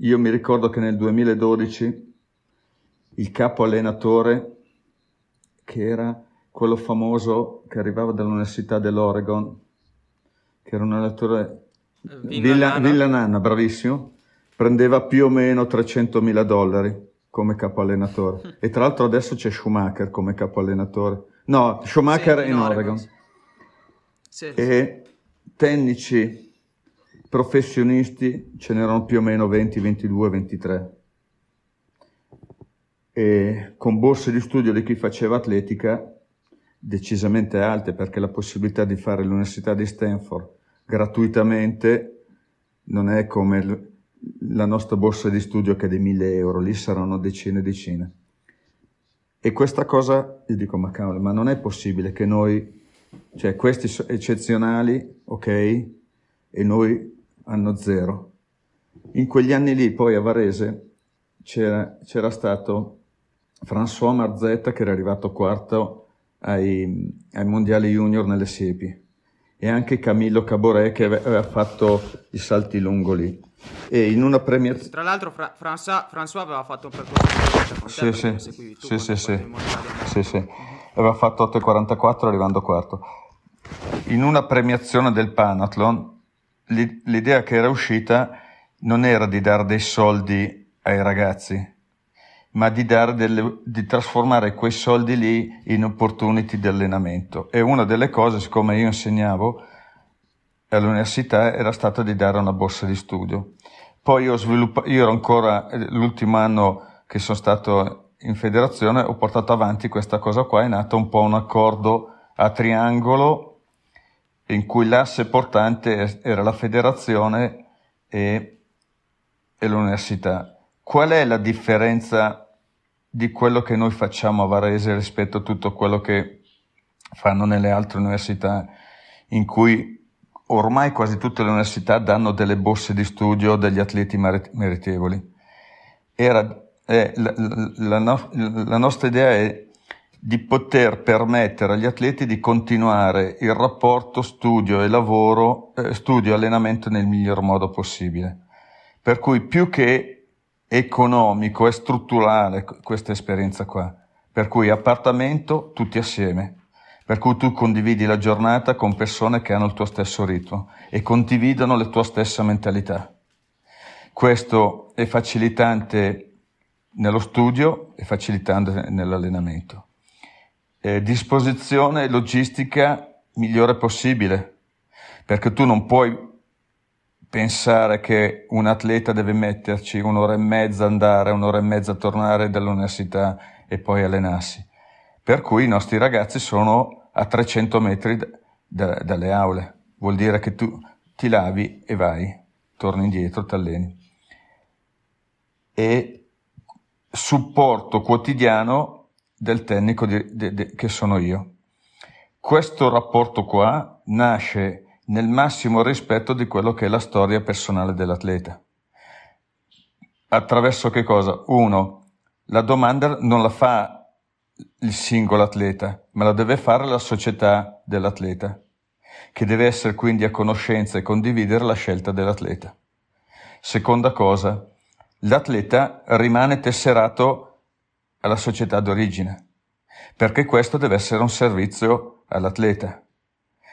Io mi ricordo che nel 2012 il capo allenatore, che era quello famoso che arrivava dall'Università dell'Oregon, che era un allenatore Villa, Villanana. Villanana, bravissimo, prendeva più o meno 300 mila dollari come capo allenatore. E tra l'altro adesso c'è Schumacher come capo allenatore. No, Schumacher Sì, in Oregon. Sì, sì. E tecnici professionisti ce n'erano più o meno 20, 22, 23. E con borse di studio di chi faceva atletica decisamente alte perché la possibilità di fare l'università di Stanford gratuitamente non è come la nostra borsa di studio che è di 1000 euro, lì saranno decine e decine. E questa cosa, io dico, ma cavolo, ma non è possibile che noi, cioè questi eccezionali, ok, e noi hanno zero. In quegli anni lì, poi a Varese, c'era, c'era stato François Marzetta che era arrivato quarto ai, ai mondiali junior nelle siepi e anche Camillo Caboret che ave- aveva fatto i salti lungo lì. E in una premiazione... Tra l'altro Fra- François, François aveva fatto un percorso con te Sì, perché sì, seguivi tu sì, sì, sì, sì, sì. Aveva fatto 8,44 arrivando quarto. In una premiazione del Panathlon, l'idea che era uscita non era di dare dei soldi ai ragazzi, ma di, delle, di trasformare quei soldi lì in opportunity di allenamento. E una delle cose, siccome io insegnavo all'università, era stata di dare una borsa di studio. Poi io, sviluppa- io ero ancora eh, l'ultimo anno che sono stato in federazione, ho portato avanti questa cosa qua, è nato un po' un accordo a triangolo in cui l'asse portante era la federazione e, e l'università. Qual è la differenza di quello che noi facciamo a Varese rispetto a tutto quello che fanno nelle altre università in cui ormai quasi tutte le università danno delle borse di studio degli atleti merit- meritevoli. Era, eh, la, la- la no- la nostra idea è di poter permettere agli atleti di continuare il rapporto studio e lavoro, eh, studio e allenamento nel miglior modo possibile. Per cui più che economico è strutturale qu- questa esperienza qua. Per cui appartamento tutti assieme. Per cui tu condividi la giornata con persone che hanno il tuo stesso ritmo e condividono la tua stessa mentalità. Questo è facilitante nello studio e facilitante nell'allenamento. Eh, disposizione logistica migliore possibile, perché tu non puoi pensare che un atleta deve metterci un'ora e mezza andare, un'ora e mezza tornare dall'università e poi allenarsi. Per cui i nostri ragazzi sono a 300 metri da- dalle aule. Vuol dire che tu ti lavi e vai, torni indietro, ti alleni. E supporto quotidiano del tecnico di- de- de- che sono io. Questo rapporto qua nasce nel massimo rispetto di quello che è la storia personale dell'atleta. Attraverso che cosa? Uno, la domanda non la fa il singolo atleta, ma la deve fare la società dell'atleta, che deve essere quindi a conoscenza e condividere la scelta dell'atleta. Seconda cosa, l'atleta rimane tesserato alla società d'origine, perché questo deve essere un servizio all'atleta.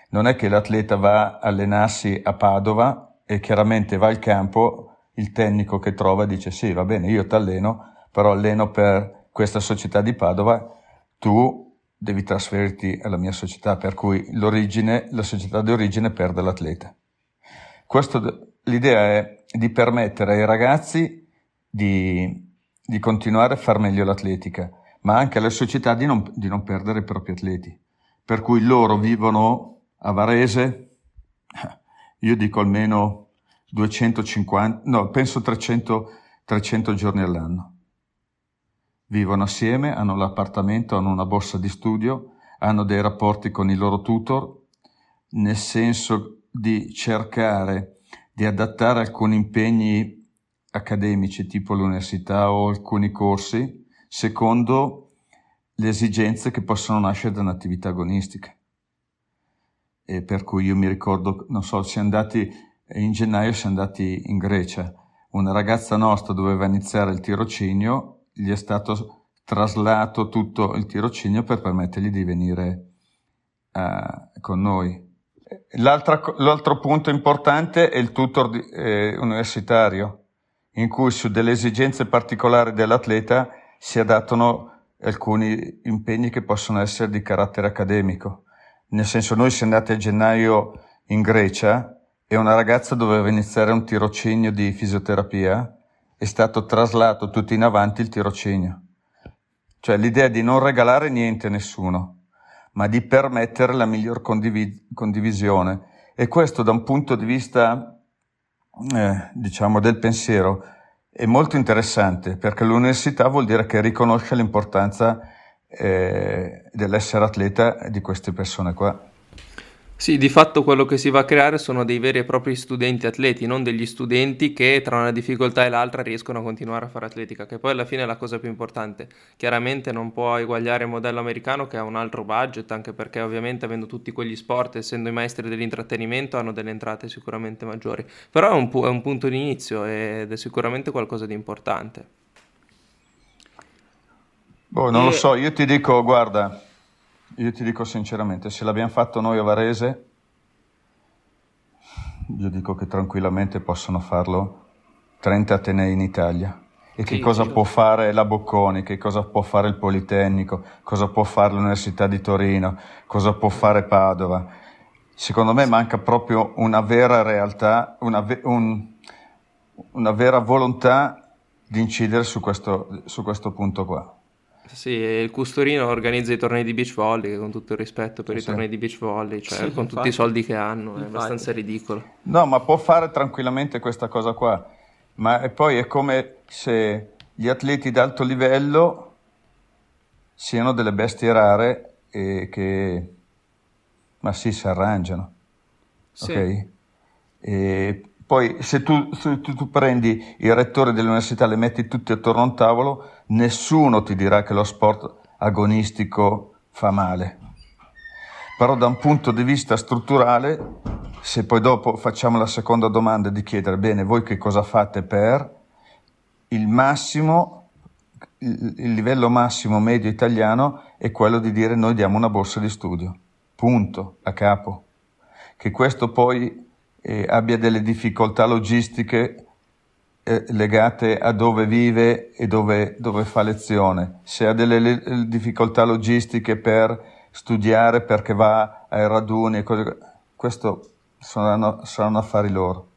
Non è che l'atleta va a allenarsi a Padova e chiaramente va al campo, il tecnico che trova dice sì, va bene, io ti alleno, però alleno per questa società di Padova, tu devi trasferirti alla mia società, per cui l'origine, la società di origine perde l'atleta. Questo, l'idea è di permettere ai ragazzi di, di continuare a far meglio l'atletica, ma anche alle società di non, di non perdere i propri atleti. Per cui loro vivono a Varese, io dico almeno 250, no, penso 300, 300 giorni all'anno Vivono assieme, hanno l'appartamento, hanno una borsa di studio, hanno dei rapporti con i loro tutor, nel senso di cercare di adattare alcuni impegni accademici tipo l'università o alcuni corsi secondo le esigenze che possono nascere da un'attività agonistica. E per cui io mi ricordo, non so, siamo andati in gennaio, siamo andati in Grecia. Una ragazza nostra doveva iniziare il tirocinio gli è stato traslato tutto il tirocinio per permettergli di venire uh, con noi. l'altro punto importante è il tutor di, eh, universitario, in cui su delle esigenze particolari dell'atleta si adattano alcuni impegni che possono essere di carattere accademico. Nel senso, noi siamo andati a gennaio in Grecia e una ragazza doveva iniziare un tirocinio di fisioterapia è stato traslato tutto in avanti il tirocinio. Cioè l'idea di non regalare niente a nessuno, ma di permettere la miglior condivi- condivisione. E questo da un punto di vista, eh, diciamo, del pensiero è molto interessante perché l'università vuol dire che riconosce l'importanza eh, dell'essere atleta di queste persone qua. Sì, di fatto quello che si va a creare sono dei veri e propri studenti atleti, non degli studenti che tra una difficoltà e l'altra riescono a continuare a fare atletica, che poi alla fine è la cosa più importante. Chiaramente non può eguagliare il modello americano che ha un altro budget, anche perché ovviamente avendo tutti quegli sport, essendo i maestri dell'intrattenimento, hanno delle entrate sicuramente maggiori. Però è un, pu- è un punto di inizio ed è sicuramente qualcosa di importante. Boh, non e... lo so, io ti dico, guarda, io ti dico sinceramente, se l'abbiamo fatto noi a Varese, io dico che tranquillamente possono farlo 30 Atenei in Italia. E che cosa può fare la Bocconi, che cosa può fare il Politecnico, cosa può fare l'Università di Torino, cosa può fare Padova. Secondo me manca proprio una vera realtà, una, ve- un, una vera volontà di incidere su questo, su questo punto qua. Sì, il Custorino organizza i tornei di beach volley, con tutto il rispetto per sì. i tornei di beach volley, cioè sì, con infatti. tutti i soldi che hanno, infatti. è abbastanza ridicolo. No, ma può fare tranquillamente questa cosa qua, ma poi è come se gli atleti d'alto livello siano delle bestie rare e che, ma sì, si arrangiano. Sì. Ok? E poi se tu, se tu, prendi i rettori dell'università le metti tutti attorno a un tavolo, nessuno ti dirà che lo sport agonistico fa male. Però da un punto di vista strutturale, se poi dopo facciamo la seconda domanda di chiedere, bene, voi che cosa fate per il massimo, il, livello massimo medio italiano è quello di dire noi diamo una borsa di studio, punto, a capo. Che questo poi eh, abbia delle difficoltà logistiche eh, legate a dove vive e dove, dove, fa lezione, se ha delle le, difficoltà logistiche per studiare perché va ai raduni e cose, questo saranno, saranno affari loro.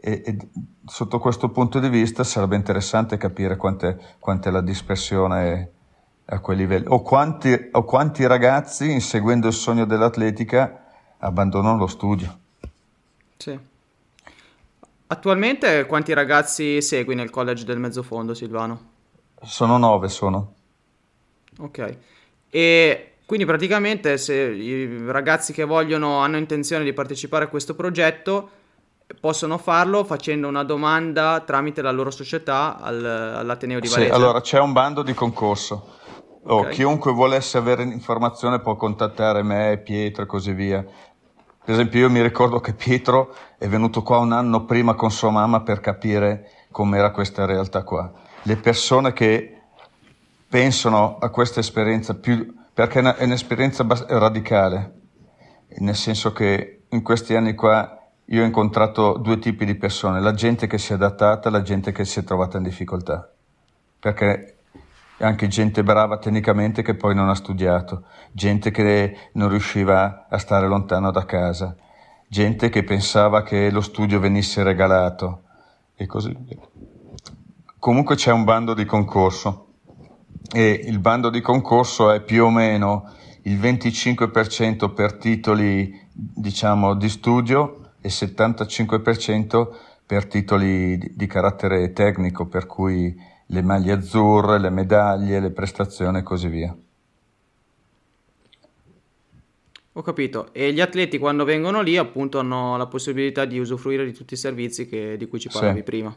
E, e, sotto questo punto di vista sarebbe interessante capire quant'è, quant'è la dispersione a quei livelli o quanti, o quanti ragazzi inseguendo il sogno dell'atletica abbandonano lo studio. Sì. Attualmente quanti ragazzi segui nel college del mezzofondo, Silvano? Sono nove, sono. Ok. E quindi praticamente se i ragazzi che vogliono, hanno intenzione di partecipare a questo progetto, possono farlo facendo una domanda tramite la loro società al, all'Ateneo di Varese. Sì, allora c'è un bando di concorso. Oh, okay. Chiunque volesse avere informazione può contattare me, Pietro e così via. Per esempio io mi ricordo che Pietro è venuto qua un anno prima con sua mamma per capire com'era questa realtà qua. Le persone che pensano a questa esperienza più, perché è un'esperienza radicale, nel senso che in questi anni qua io ho incontrato due tipi di persone, la gente che si è adattata e la gente che si è trovata in difficoltà, perché anche gente brava tecnicamente che poi non ha studiato, gente che non riusciva a stare lontano da casa, gente che pensava che lo studio venisse regalato. E così via. Comunque c'è un bando di concorso. E il bando di concorso è più o meno il 25% per titoli diciamo di studio e 75% per titoli di, di carattere tecnico, per cui le maglie azzurre, le medaglie, le prestazioni e così via. Ho capito. E gli atleti quando vengono lì appunto hanno la possibilità di usufruire di tutti i servizi che, di cui ci parlavi sì. prima.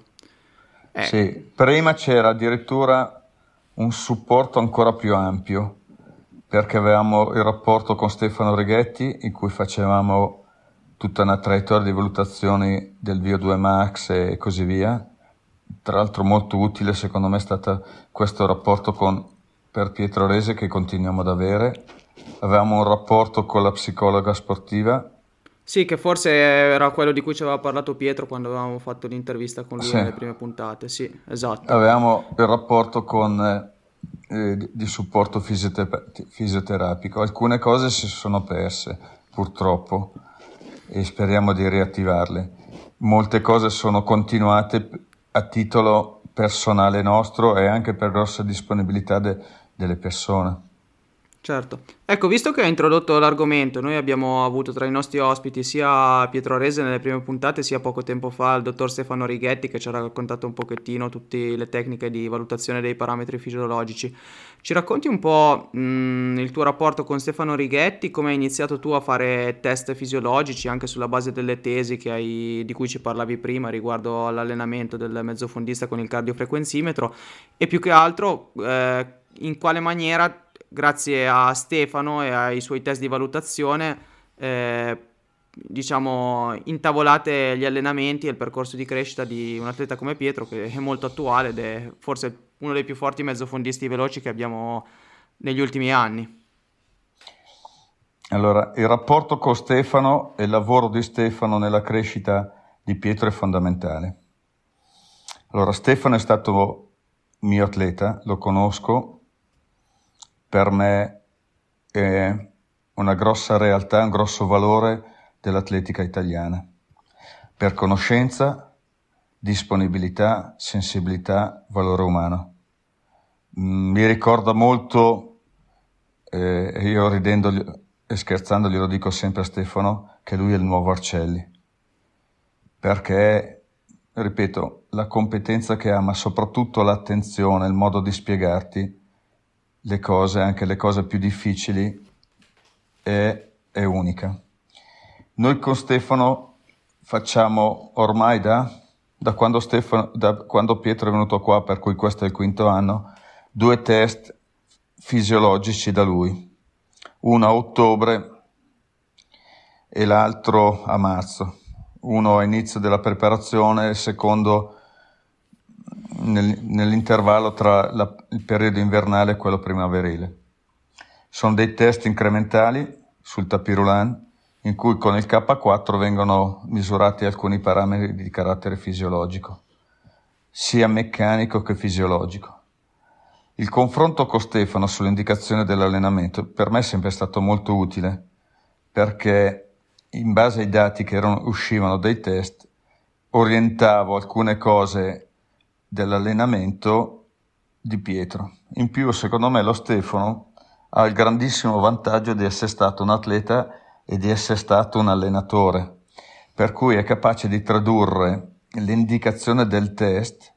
Eh. Sì, prima c'era addirittura un supporto ancora più ampio perché avevamo il rapporto con Stefano Righetti in cui facevamo tutta una traiettoria di valutazioni del VO2 Max e così via. Tra l'altro molto utile secondo me è stato questo rapporto con, per Pietro Rese che continuiamo ad avere avevamo un rapporto con la psicologa sportiva. Sì, che forse era quello di cui ci aveva parlato Pietro quando avevamo fatto l'intervista con lui sì. nelle prime puntate. Sì, esatto. Avevamo il rapporto con, eh, di supporto fisioterapico. fisioterapico. Alcune cose si sono perse, purtroppo, e speriamo di riattivarle. Molte cose sono continuate a titolo personale nostro e anche per grossa disponibilità de, delle persone. Certo. Ecco, visto che hai introdotto l'argomento, noi abbiamo avuto tra i nostri ospiti sia Pietro Rese nelle prime puntate, sia poco tempo fa il dottor Stefano Righetti che ci ha raccontato un pochettino tutte le tecniche di valutazione dei parametri fisiologici. Ci racconti un po' mh, mm, il tuo rapporto con Stefano Righetti, come hai iniziato tu a fare test fisiologici anche sulla base delle tesi hai, di cui ci parlavi prima riguardo all'allenamento del mezzofondista con il cardiofrequenzimetro e più che altro eh, in quale maniera grazie a Stefano e ai suoi test di valutazione, eh, diciamo, intavolate gli allenamenti e il percorso di crescita di un atleta come Pietro, che è molto attuale ed è forse uno dei più forti mezzofondisti veloci che abbiamo negli ultimi anni. Allora, il rapporto con Stefano e il lavoro di Stefano nella crescita di Pietro è fondamentale. Allora, Stefano è stato mio atleta, lo conosco, per me è una grossa realtà, un grosso valore dell'atletica italiana. Per conoscenza, disponibilità, sensibilità, valore umano. Mm, mi ricorda molto, eh, io ridendo e scherzando glielo dico sempre a Stefano, che lui è il nuovo Arcelli. Perché, ripeto, la competenza che ha, ma soprattutto l'attenzione, il modo di spiegarti, le cose, anche le cose più difficili, è, è unica. Noi con Stefano facciamo ormai da, da, quando Stefano, da quando Pietro è venuto qua, per cui questo è il quinto anno, due test fisiologici da lui, uno a ottobre e l'altro a marzo, uno a inizio della preparazione, il secondo nel, nell'intervallo tra la, il periodo invernale e quello primaverile. Sono dei test incrementali sul tapirulan in cui con il K4 vengono misurati alcuni parametri di carattere fisiologico, sia meccanico che fisiologico. Il confronto con Stefano sull'indicazione dell'allenamento per me è sempre stato molto utile perché in base ai dati che erano, uscivano dai test orientavo alcune cose dell'allenamento di Pietro. In più, secondo me, lo Stefano ha il grandissimo vantaggio di essere stato un atleta e di essere stato un allenatore, per cui è capace di tradurre l'indicazione del test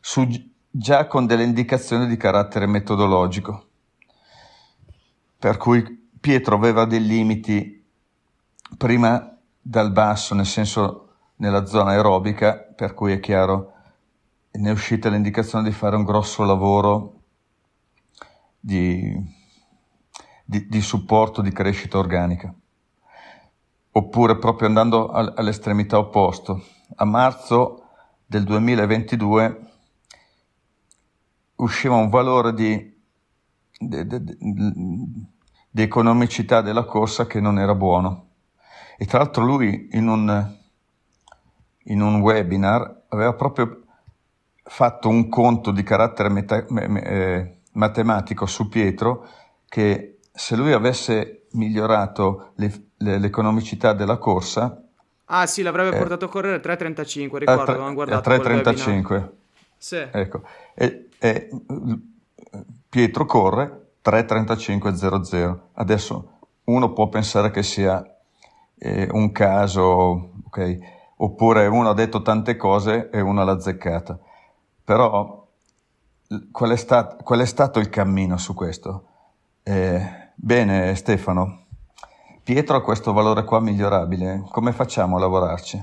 su, già con delle indicazioni di carattere metodologico. Per cui Pietro aveva dei limiti prima dal basso, nel senso nella zona aerobica, per cui è chiaro ne è uscita l'indicazione di fare un grosso lavoro di, di, di supporto, di crescita organica. Oppure proprio andando all'estremità opposto. A marzo del 2022 usciva un valore di, di, di economicità della corsa che non era buono. E tra l'altro lui in un, in un webinar aveva proprio fatto un conto di carattere meta, me, me, eh, matematico su Pietro che se lui avesse migliorato le, le, l'economicità della corsa... Ah sì, l'avrebbe eh, portato a correre 3.35, ricordo, avevamo guardato 3.35. Sì. Ecco. E, e, Pietro corre 3.35.00. Adesso uno può pensare che sia eh, un caso, ok? Oppure uno ha detto tante cose e uno l'ha azzeccata. Però qual è, stat- qual è stato il cammino su questo? Eh, bene Stefano, Pietro ha questo valore qua migliorabile, come facciamo a lavorarci?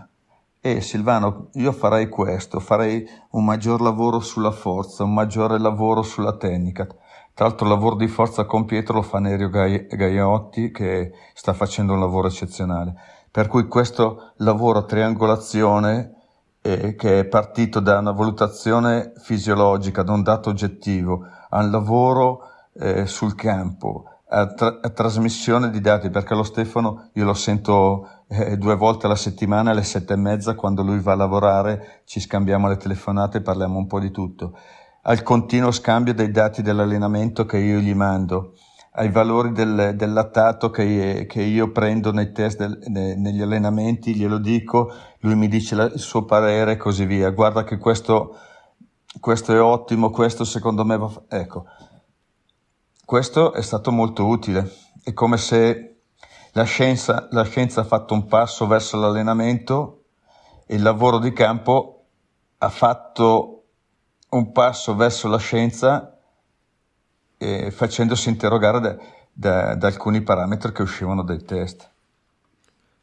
E Silvano, io farei questo, farei un maggior lavoro sulla forza, un maggiore lavoro sulla tecnica. Tra l'altro il lavoro di forza con Pietro lo fa Nerio Gaiotti che sta facendo un lavoro eccezionale. Per cui questo lavoro a triangolazione eh, che è partito da una valutazione fisiologica, da un dato oggettivo, a un lavoro eh, sul campo, a, tra- a, trasmissione di dati, perché lo Stefano io lo sento eh, due volte alla settimana alle sette e mezza quando lui va a lavorare, ci scambiamo le telefonate parliamo un po' di tutto, al continuo scambio dei dati dell'allenamento che io gli mando ai valori del, del lattato che, che, io prendo nei test, del, ne, negli allenamenti, glielo dico, lui mi dice la, il suo parere e così via. Guarda che questo, questo è ottimo, questo secondo me va... Ecco, questo è stato molto utile. È come se la scienza, la scienza ha fatto un passo verso l'allenamento e il lavoro di campo ha fatto un passo verso la scienza eh, facendosi interrogare da, da, da, alcuni parametri che uscivano dai test.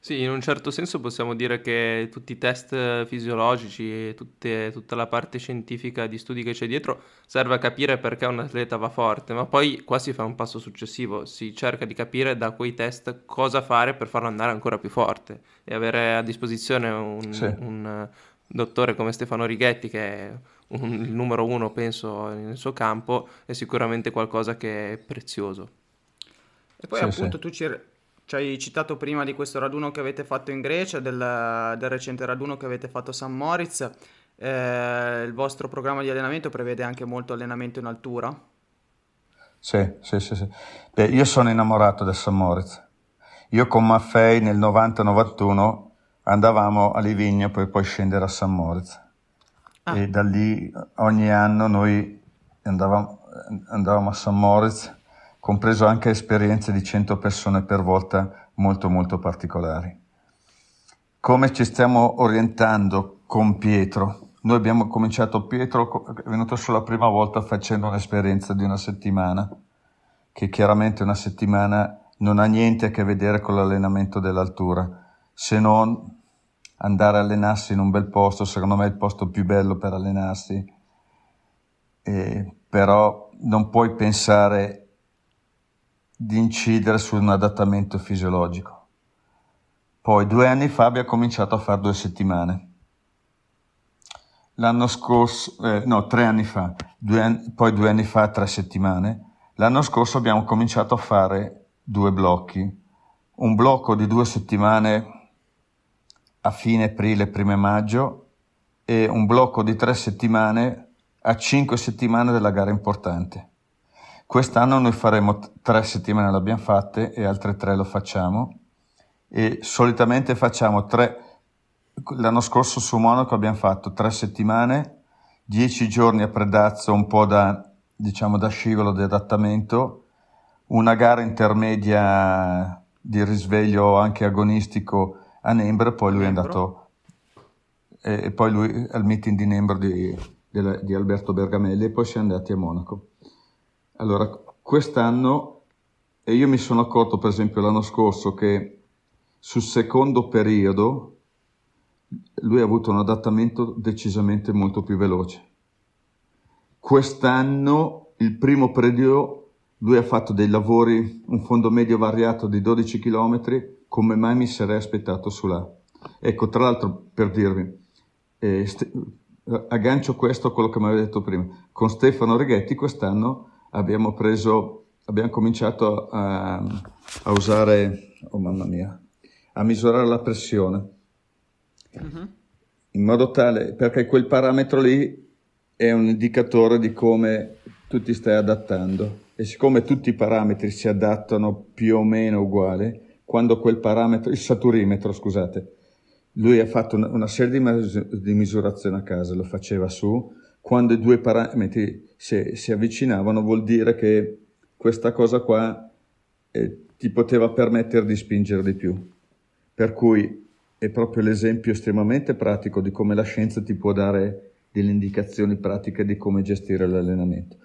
Sì, in un certo senso possiamo dire che tutti i test fisiologici e tutte, tutta la parte scientifica di studi che c'è dietro serve a capire perché un atleta va forte, ma poi qua si fa un passo successivo, si cerca di capire da quei test cosa fare per farlo andare ancora più forte e avere a disposizione un, sì. un dottore come Stefano Righetti che è un, il numero uno, penso, nel suo campo, è sicuramente qualcosa che è prezioso. E poi sì, appunto sì. tu ci, ci, hai citato prima di questo raduno che avete fatto in Grecia, del, del recente raduno che avete fatto a San Moritz. Eh, il vostro programma di allenamento prevede anche molto allenamento in altura? Sì, sì, sì. sì. Beh, io sono innamorato del San Moritz. Io con Maffei nel 90-91 andavamo a Livigno per poi scendere a San Moritz ah. e da lì ogni anno noi andavamo, andavamo a San Moritz, compreso anche esperienze di 100 persone per volta molto molto particolari. Come ci stiamo orientando con Pietro? Noi abbiamo cominciato, Pietro è venuto solo la prima volta facendo un'esperienza di una settimana, che chiaramente una settimana non ha niente a che vedere con l'allenamento dell'altura, se non andare a allenarsi in un bel posto, secondo me è il posto più bello per allenarsi, eh, però non puoi pensare di incidere su un adattamento fisiologico. Poi due anni fa abbiamo cominciato a fare due settimane. L'anno scorso, eh, no, tre anni fa, due anni, poi due anni fa tre settimane. L'anno scorso abbiamo cominciato a fare due blocchi. Un blocco di due settimane a fine aprile, prime maggio e un blocco di tre settimane a cinque settimane della gara importante. Quest'anno noi faremo tre settimane, le abbiamo fatte e altre tre lo facciamo e solitamente facciamo tre, l'anno scorso su Monaco abbiamo fatto tre settimane, dieci giorni a Predazzo, un po' da, diciamo, da scivolo di adattamento, una gara intermedia di risveglio anche agonistico a Nembro, poi lui Nembro. è andato e poi lui al meeting di Nembro di, di, di Alberto Bergamelli e poi si è andati a Monaco. Allora, quest'anno, e io mi sono accorto per esempio l'anno scorso che sul secondo periodo lui ha avuto un adattamento decisamente molto più veloce. Quest'anno, il primo periodo, lui ha fatto dei lavori, un fondo medio variato di 12 km come mai mi sarei aspettato su là. Ecco, tra l'altro, per dirvi, eh, st- aggancio questo a quello che mi aveva detto prima. Con Stefano Righetti quest'anno abbiamo preso abbiamo cominciato a, a, usare, oh mamma mia, a misurare la pressione. Uh-huh. In modo tale, perché quel parametro lì è un indicatore di come tu ti stai adattando. E siccome tutti i parametri si adattano più o meno uguali, quando quel parametro, il saturimetro, scusate, lui ha fatto una, una serie di, mis- di misurazioni a casa, lo faceva su, quando i due parametri si, si avvicinavano vuol dire che questa cosa qua eh, ti poteva permettere di spingere di più. Per cui è proprio l'esempio estremamente pratico di come la scienza ti può dare delle indicazioni pratiche di come gestire l'allenamento.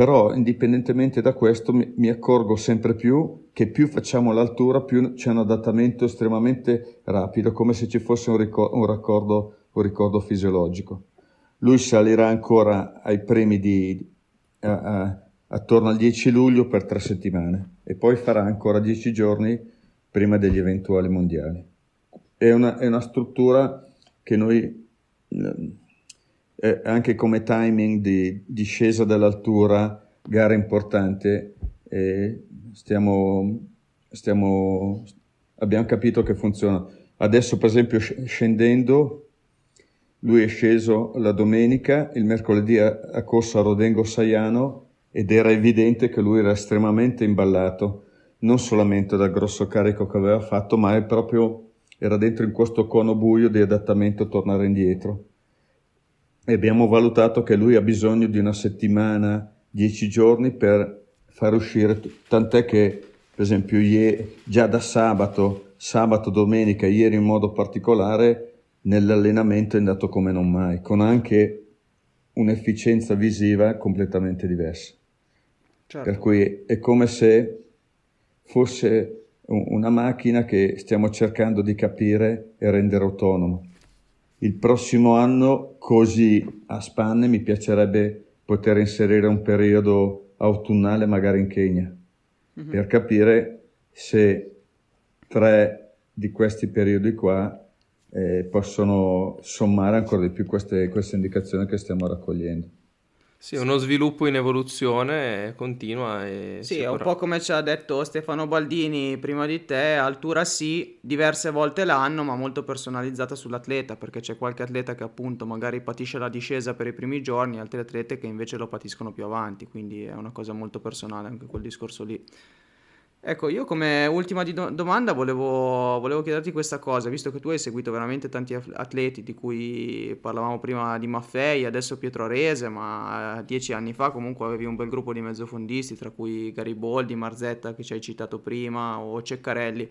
Però indipendentemente da questo mi, mi accorgo sempre più che più facciamo l'altura, più c'è un adattamento estremamente rapido, come se ci fosse un, ricor- un, raccordo, un ricordo fisiologico. Lui salirà ancora ai premi di, a, a, attorno al 10 luglio per tre settimane e poi farà ancora 10 giorni prima degli eventuali mondiali. È una, è una struttura che noi eh, anche come timing di discesa dell'altura, gara importante, eh, stiamo, stiamo, abbiamo capito che funziona. Adesso per esempio scendendo, lui è sceso la domenica, il mercoledì ha corso a Rodengo Saiano ed era evidente che lui era estremamente imballato, non solamente dal grosso carico che aveva fatto, ma è proprio era dentro in questo cono buio di adattamento a tornare indietro e abbiamo valutato che lui ha bisogno di una settimana, dieci giorni per far uscire, tant'è che per esempio ieri, già da sabato, sabato, domenica, ieri in modo particolare, nell'allenamento è andato come non mai, con anche un'efficienza visiva completamente diversa. Certo. Per cui è come se fosse una macchina che stiamo cercando di capire e rendere autonomo il prossimo anno, così a spanne, mi piacerebbe poter inserire un periodo autunnale magari in Kenya, mm-hmm. per capire se tre di questi periodi qua eh, possono sommare ancora di più queste, queste indicazioni che stiamo raccogliendo. Sì, uno sviluppo in evoluzione continua. E sì, è un po' come ci ha detto Stefano Baldini prima di te, altura sì, diverse volte l'anno, ma molto personalizzata sull'atleta, perché c'è qualche atleta che appunto magari patisce la discesa per i primi giorni, altri atlete che invece lo patiscono più avanti, quindi è una cosa molto personale anche quel discorso lì. Ecco, io come ultima do- domanda volevo, volevo, chiederti questa cosa, visto che tu hai seguito veramente tanti atleti, di cui parlavamo prima di Maffei, adesso Pietro Arese, ma dieci anni fa comunque avevi un bel gruppo di mezzofondisti, tra cui Gariboldi, Marzetta che ci hai citato prima, o Ceccarelli.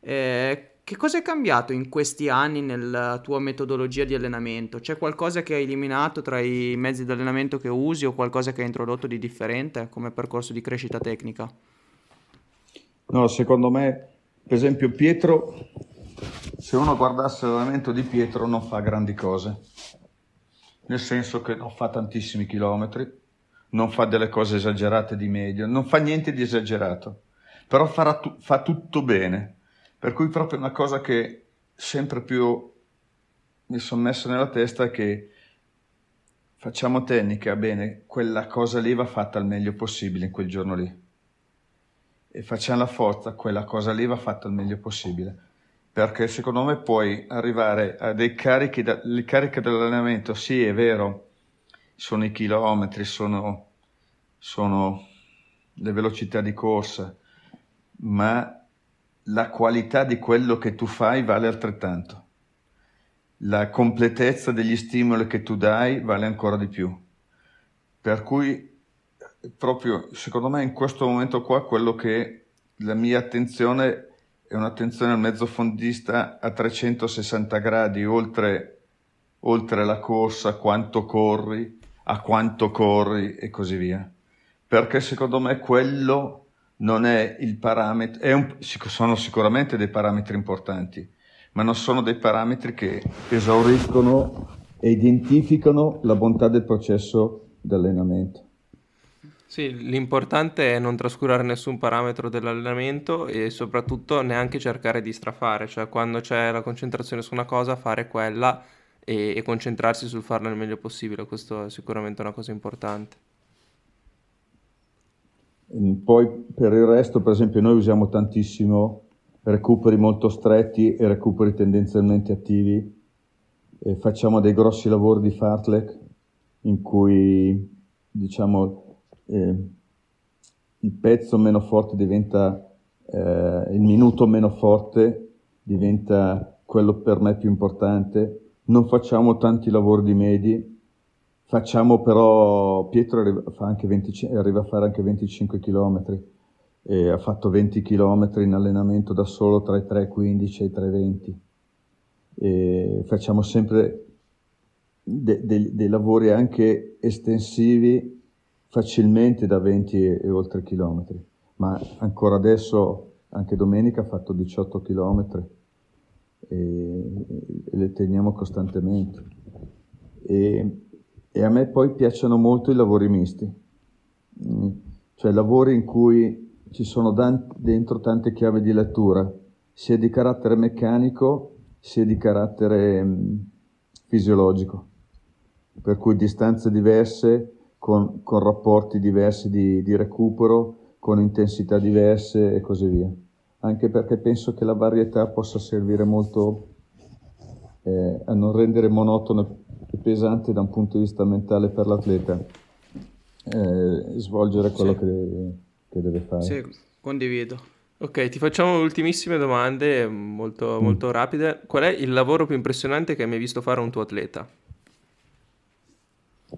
Eh, che cosa è cambiato in questi anni nella tua metodologia di allenamento? C'è qualcosa che hai eliminato tra i mezzi di allenamento che usi o qualcosa che hai introdotto di differente come percorso di crescita tecnica? No, secondo me, per esempio, Pietro, se uno guardasse l'allenamento di Pietro non fa grandi cose, nel senso che non fa tantissimi chilometri, non fa delle cose esagerate di medio, non fa niente di esagerato, però tu- fa tutto bene. Per cui proprio una cosa che sempre più mi sono messo nella testa è che facciamo tecnica, bene, quella cosa lì va fatta al meglio possibile in quel giorno lì e facciamo la forza, quella cosa lì va fatta il meglio possibile. Perché secondo me puoi arrivare a dei carichi, da, le cariche dell'allenamento, sì è vero, sono i chilometri, sono, sono le velocità di corsa, ma la qualità di quello che tu fai vale altrettanto. La completezza degli stimoli che tu dai vale ancora di più. Per cui proprio secondo me in questo momento qua quello che la mia attenzione è un'attenzione al mezzofondista a 360 gradi oltre, oltre la corsa, quanto corri, a quanto corri e così via. Perché secondo me quello non è il parametro, è un, sono sicuramente dei parametri importanti, ma non sono dei parametri che esauriscono e identificano la bontà del processo di allenamento. Sì, l'importante è non trascurare nessun parametro dell'allenamento e soprattutto neanche cercare di strafare, cioè quando c'è la concentrazione su una cosa fare quella e, e concentrarsi sul farla il meglio possibile, questo è sicuramente una cosa importante. Mm, poi per il resto, per esempio, noi usiamo tantissimo recuperi molto stretti e recuperi tendenzialmente attivi. E facciamo dei grossi lavori di fartlek in cui diciamo eh, il pezzo meno forte diventa eh, il minuto meno forte diventa quello per me più importante. Non facciamo tanti lavori di medi, facciamo però, Pietro arriva, 25, arriva a fare anche 25 km, e ha fatto 20 km in allenamento da solo tra i 3,15 e i 3,20. E facciamo sempre de, de, dei lavori anche estensivi facilmente da 20 e, e oltre chilometri, ma ancora adesso anche domenica ha fatto 18 km e, e le teniamo costantemente. E, e, a me poi piacciono molto i lavori misti, mm, cioè lavori in cui ci sono dan- dentro tante chiavi di lettura, sia di carattere meccanico sia di carattere mh, mm, fisiologico, per cui distanze diverse con, con rapporti diversi di, di recupero con intensità diverse e così via. Anche perché penso che la varietà possa servire molto eh, a non rendere monotono e pesante da un punto di vista mentale per l'atleta eh, svolgere quello sì. che, che, deve fare. Sì, condivido. Ok, ti facciamo ultimissime domande molto, mm. molto rapide. Qual è il lavoro più impressionante che hai mai visto fare un tuo atleta?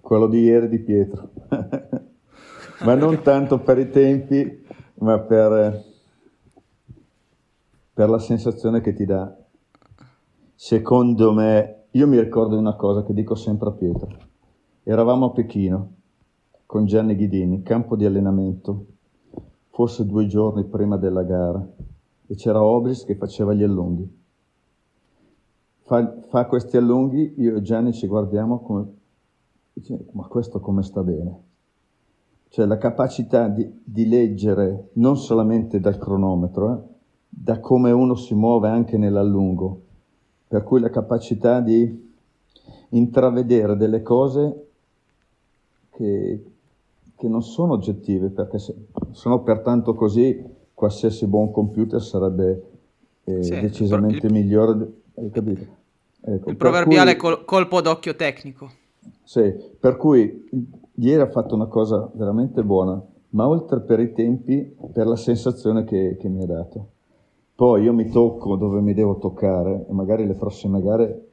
Quello di ieri di Pietro. ma non tanto per i tempi, ma per, per la sensazione che ti dà. Secondo me, io mi ricordo una cosa che dico sempre a Pietro. Eravamo a Pechino con Gianni Ghidini, campo di allenamento, forse due giorni prima della gara, e c'era Obris che faceva gli allunghi. Fa, fa questi allunghi, io e Gianni ci guardiamo come, ma questo come sta bene? cioè la capacità di, di leggere non solamente dal cronometro, eh, da come uno si muove anche nell'allungo, per cui la capacità di intravedere delle cose che, che non sono oggettive, perché se sono pertanto così qualsiasi buon computer sarebbe eh, sì, decisamente il, migliore. Hai capito? Ecco, il proverbiale cui, col, colpo d'occhio tecnico. Sì, per cui Ieri ha fatto una cosa veramente buona, ma oltre per i tempi, per la sensazione che, che mi ha dato. Poi io mi tocco dove mi devo toccare e magari le prossime gare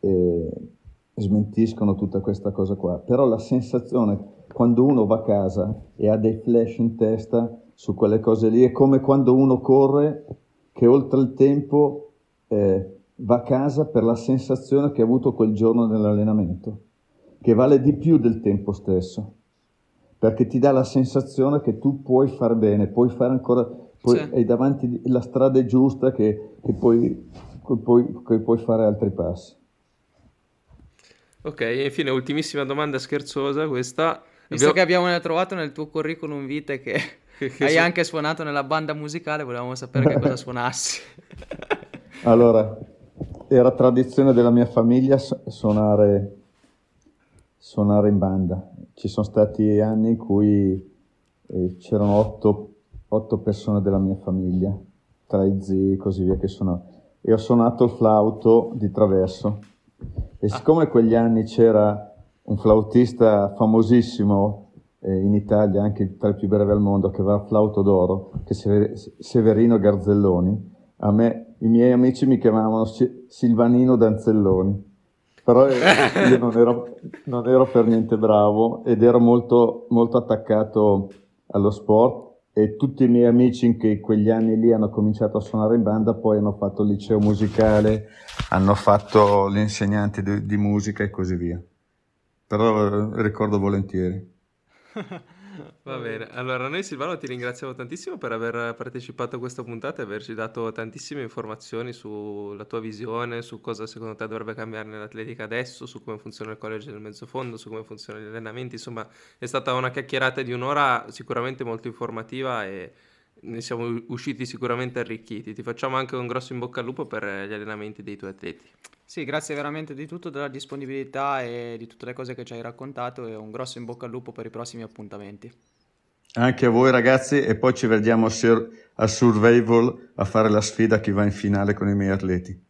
eh, smentiscono tutta questa cosa qua. Però la sensazione quando uno va a casa e ha dei flash in testa su quelle cose lì è come quando uno corre che oltre il tempo eh, va a casa per la sensazione che ha avuto quel giorno nell'allenamento che vale di più del tempo stesso, perché ti dà la sensazione che tu puoi fare bene, puoi fare ancora, puoi, sì. hai davanti la strada giusta che, che, puoi, che, puoi, che puoi fare altri passi. Ok, e infine ultimissima domanda scherzosa questa. Visto abbiamo... che abbiamo trovato nel tuo curriculum vitae che, che hai so... anche suonato nella banda musicale, volevamo sapere che cosa suonassi. allora, era tradizione della mia famiglia suonare suonare in banda. Ci sono stati anni in cui eh, c'erano otto, otto, persone della mia famiglia, tra i zii e così via che sono. E ho suonato il flauto di traverso. E siccome quegli anni c'era un flautista famosissimo eh, in Italia, anche tra i più brevi al mondo, che aveva il flauto d'oro, che è Severino Garzelloni, a me i miei amici mi chiamavano Silvanino Danzelloni però io non ero, non ero, per niente bravo ed ero molto, molto attaccato allo sport e tutti i miei amici che in quegli anni lì hanno cominciato a suonare in banda poi hanno fatto il liceo musicale, hanno fatto l'insegnante di, di musica e così via. Però eh, ricordo volentieri. Va bene, allora noi Silvano ti ringraziamo tantissimo per aver partecipato a questa puntata e averci dato tantissime informazioni sulla tua visione, su cosa secondo te dovrebbe cambiare nell'atletica adesso, su come funziona il college del mezzofondo, su come funzionano gli allenamenti, insomma è stata una chiacchierata di un'ora sicuramente molto informativa e ne siamo usciti sicuramente arricchiti. Ti facciamo anche un grosso in bocca al lupo per gli allenamenti dei tuoi atleti. Sì, grazie veramente di tutto, della disponibilità e di tutte le cose che ci hai raccontato e un grosso in bocca al lupo per i prossimi appuntamenti. Anche a voi ragazzi e poi ci vediamo a Survival a fare la sfida a chi va in finale con i miei atleti.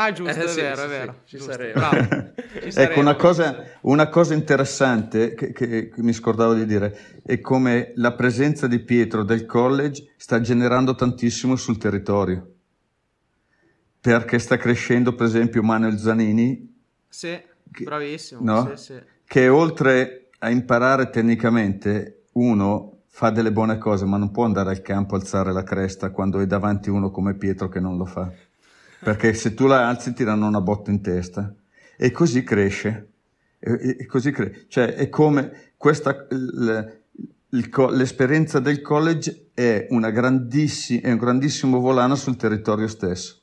Ah, giusto, eh, è sì, vero, sì, è vero. Ci saremo. Ecco, una cosa, una cosa interessante che, che, mi scordavo di dire è come la presenza di Pietro del college sta generando tantissimo sul territorio. Perché sta crescendo, per esempio, Manuel Zanini. Sì, che, bravissimo. No? Sì, sì. Che oltre a imparare tecnicamente, uno fa delle buone cose, ma non può andare al campo a alzare la cresta quando è davanti uno come Pietro che non lo fa perché se tu la alzi ti danno una botta in testa e così cresce. E, e così cre- cioè è come questa, l, il, l'esperienza del college è, una grandissi- è un grandissimo volano sul territorio stesso.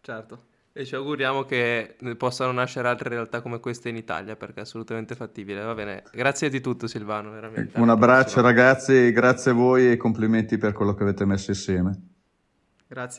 Certo. E ci auguriamo che possano nascere altre realtà come queste in Italia perché è assolutamente fattibile. Va bene, grazie di tutto Silvano, veramente. Un abbraccio ragazzi, grazie a voi e complimenti per quello che avete messo insieme. Grazie.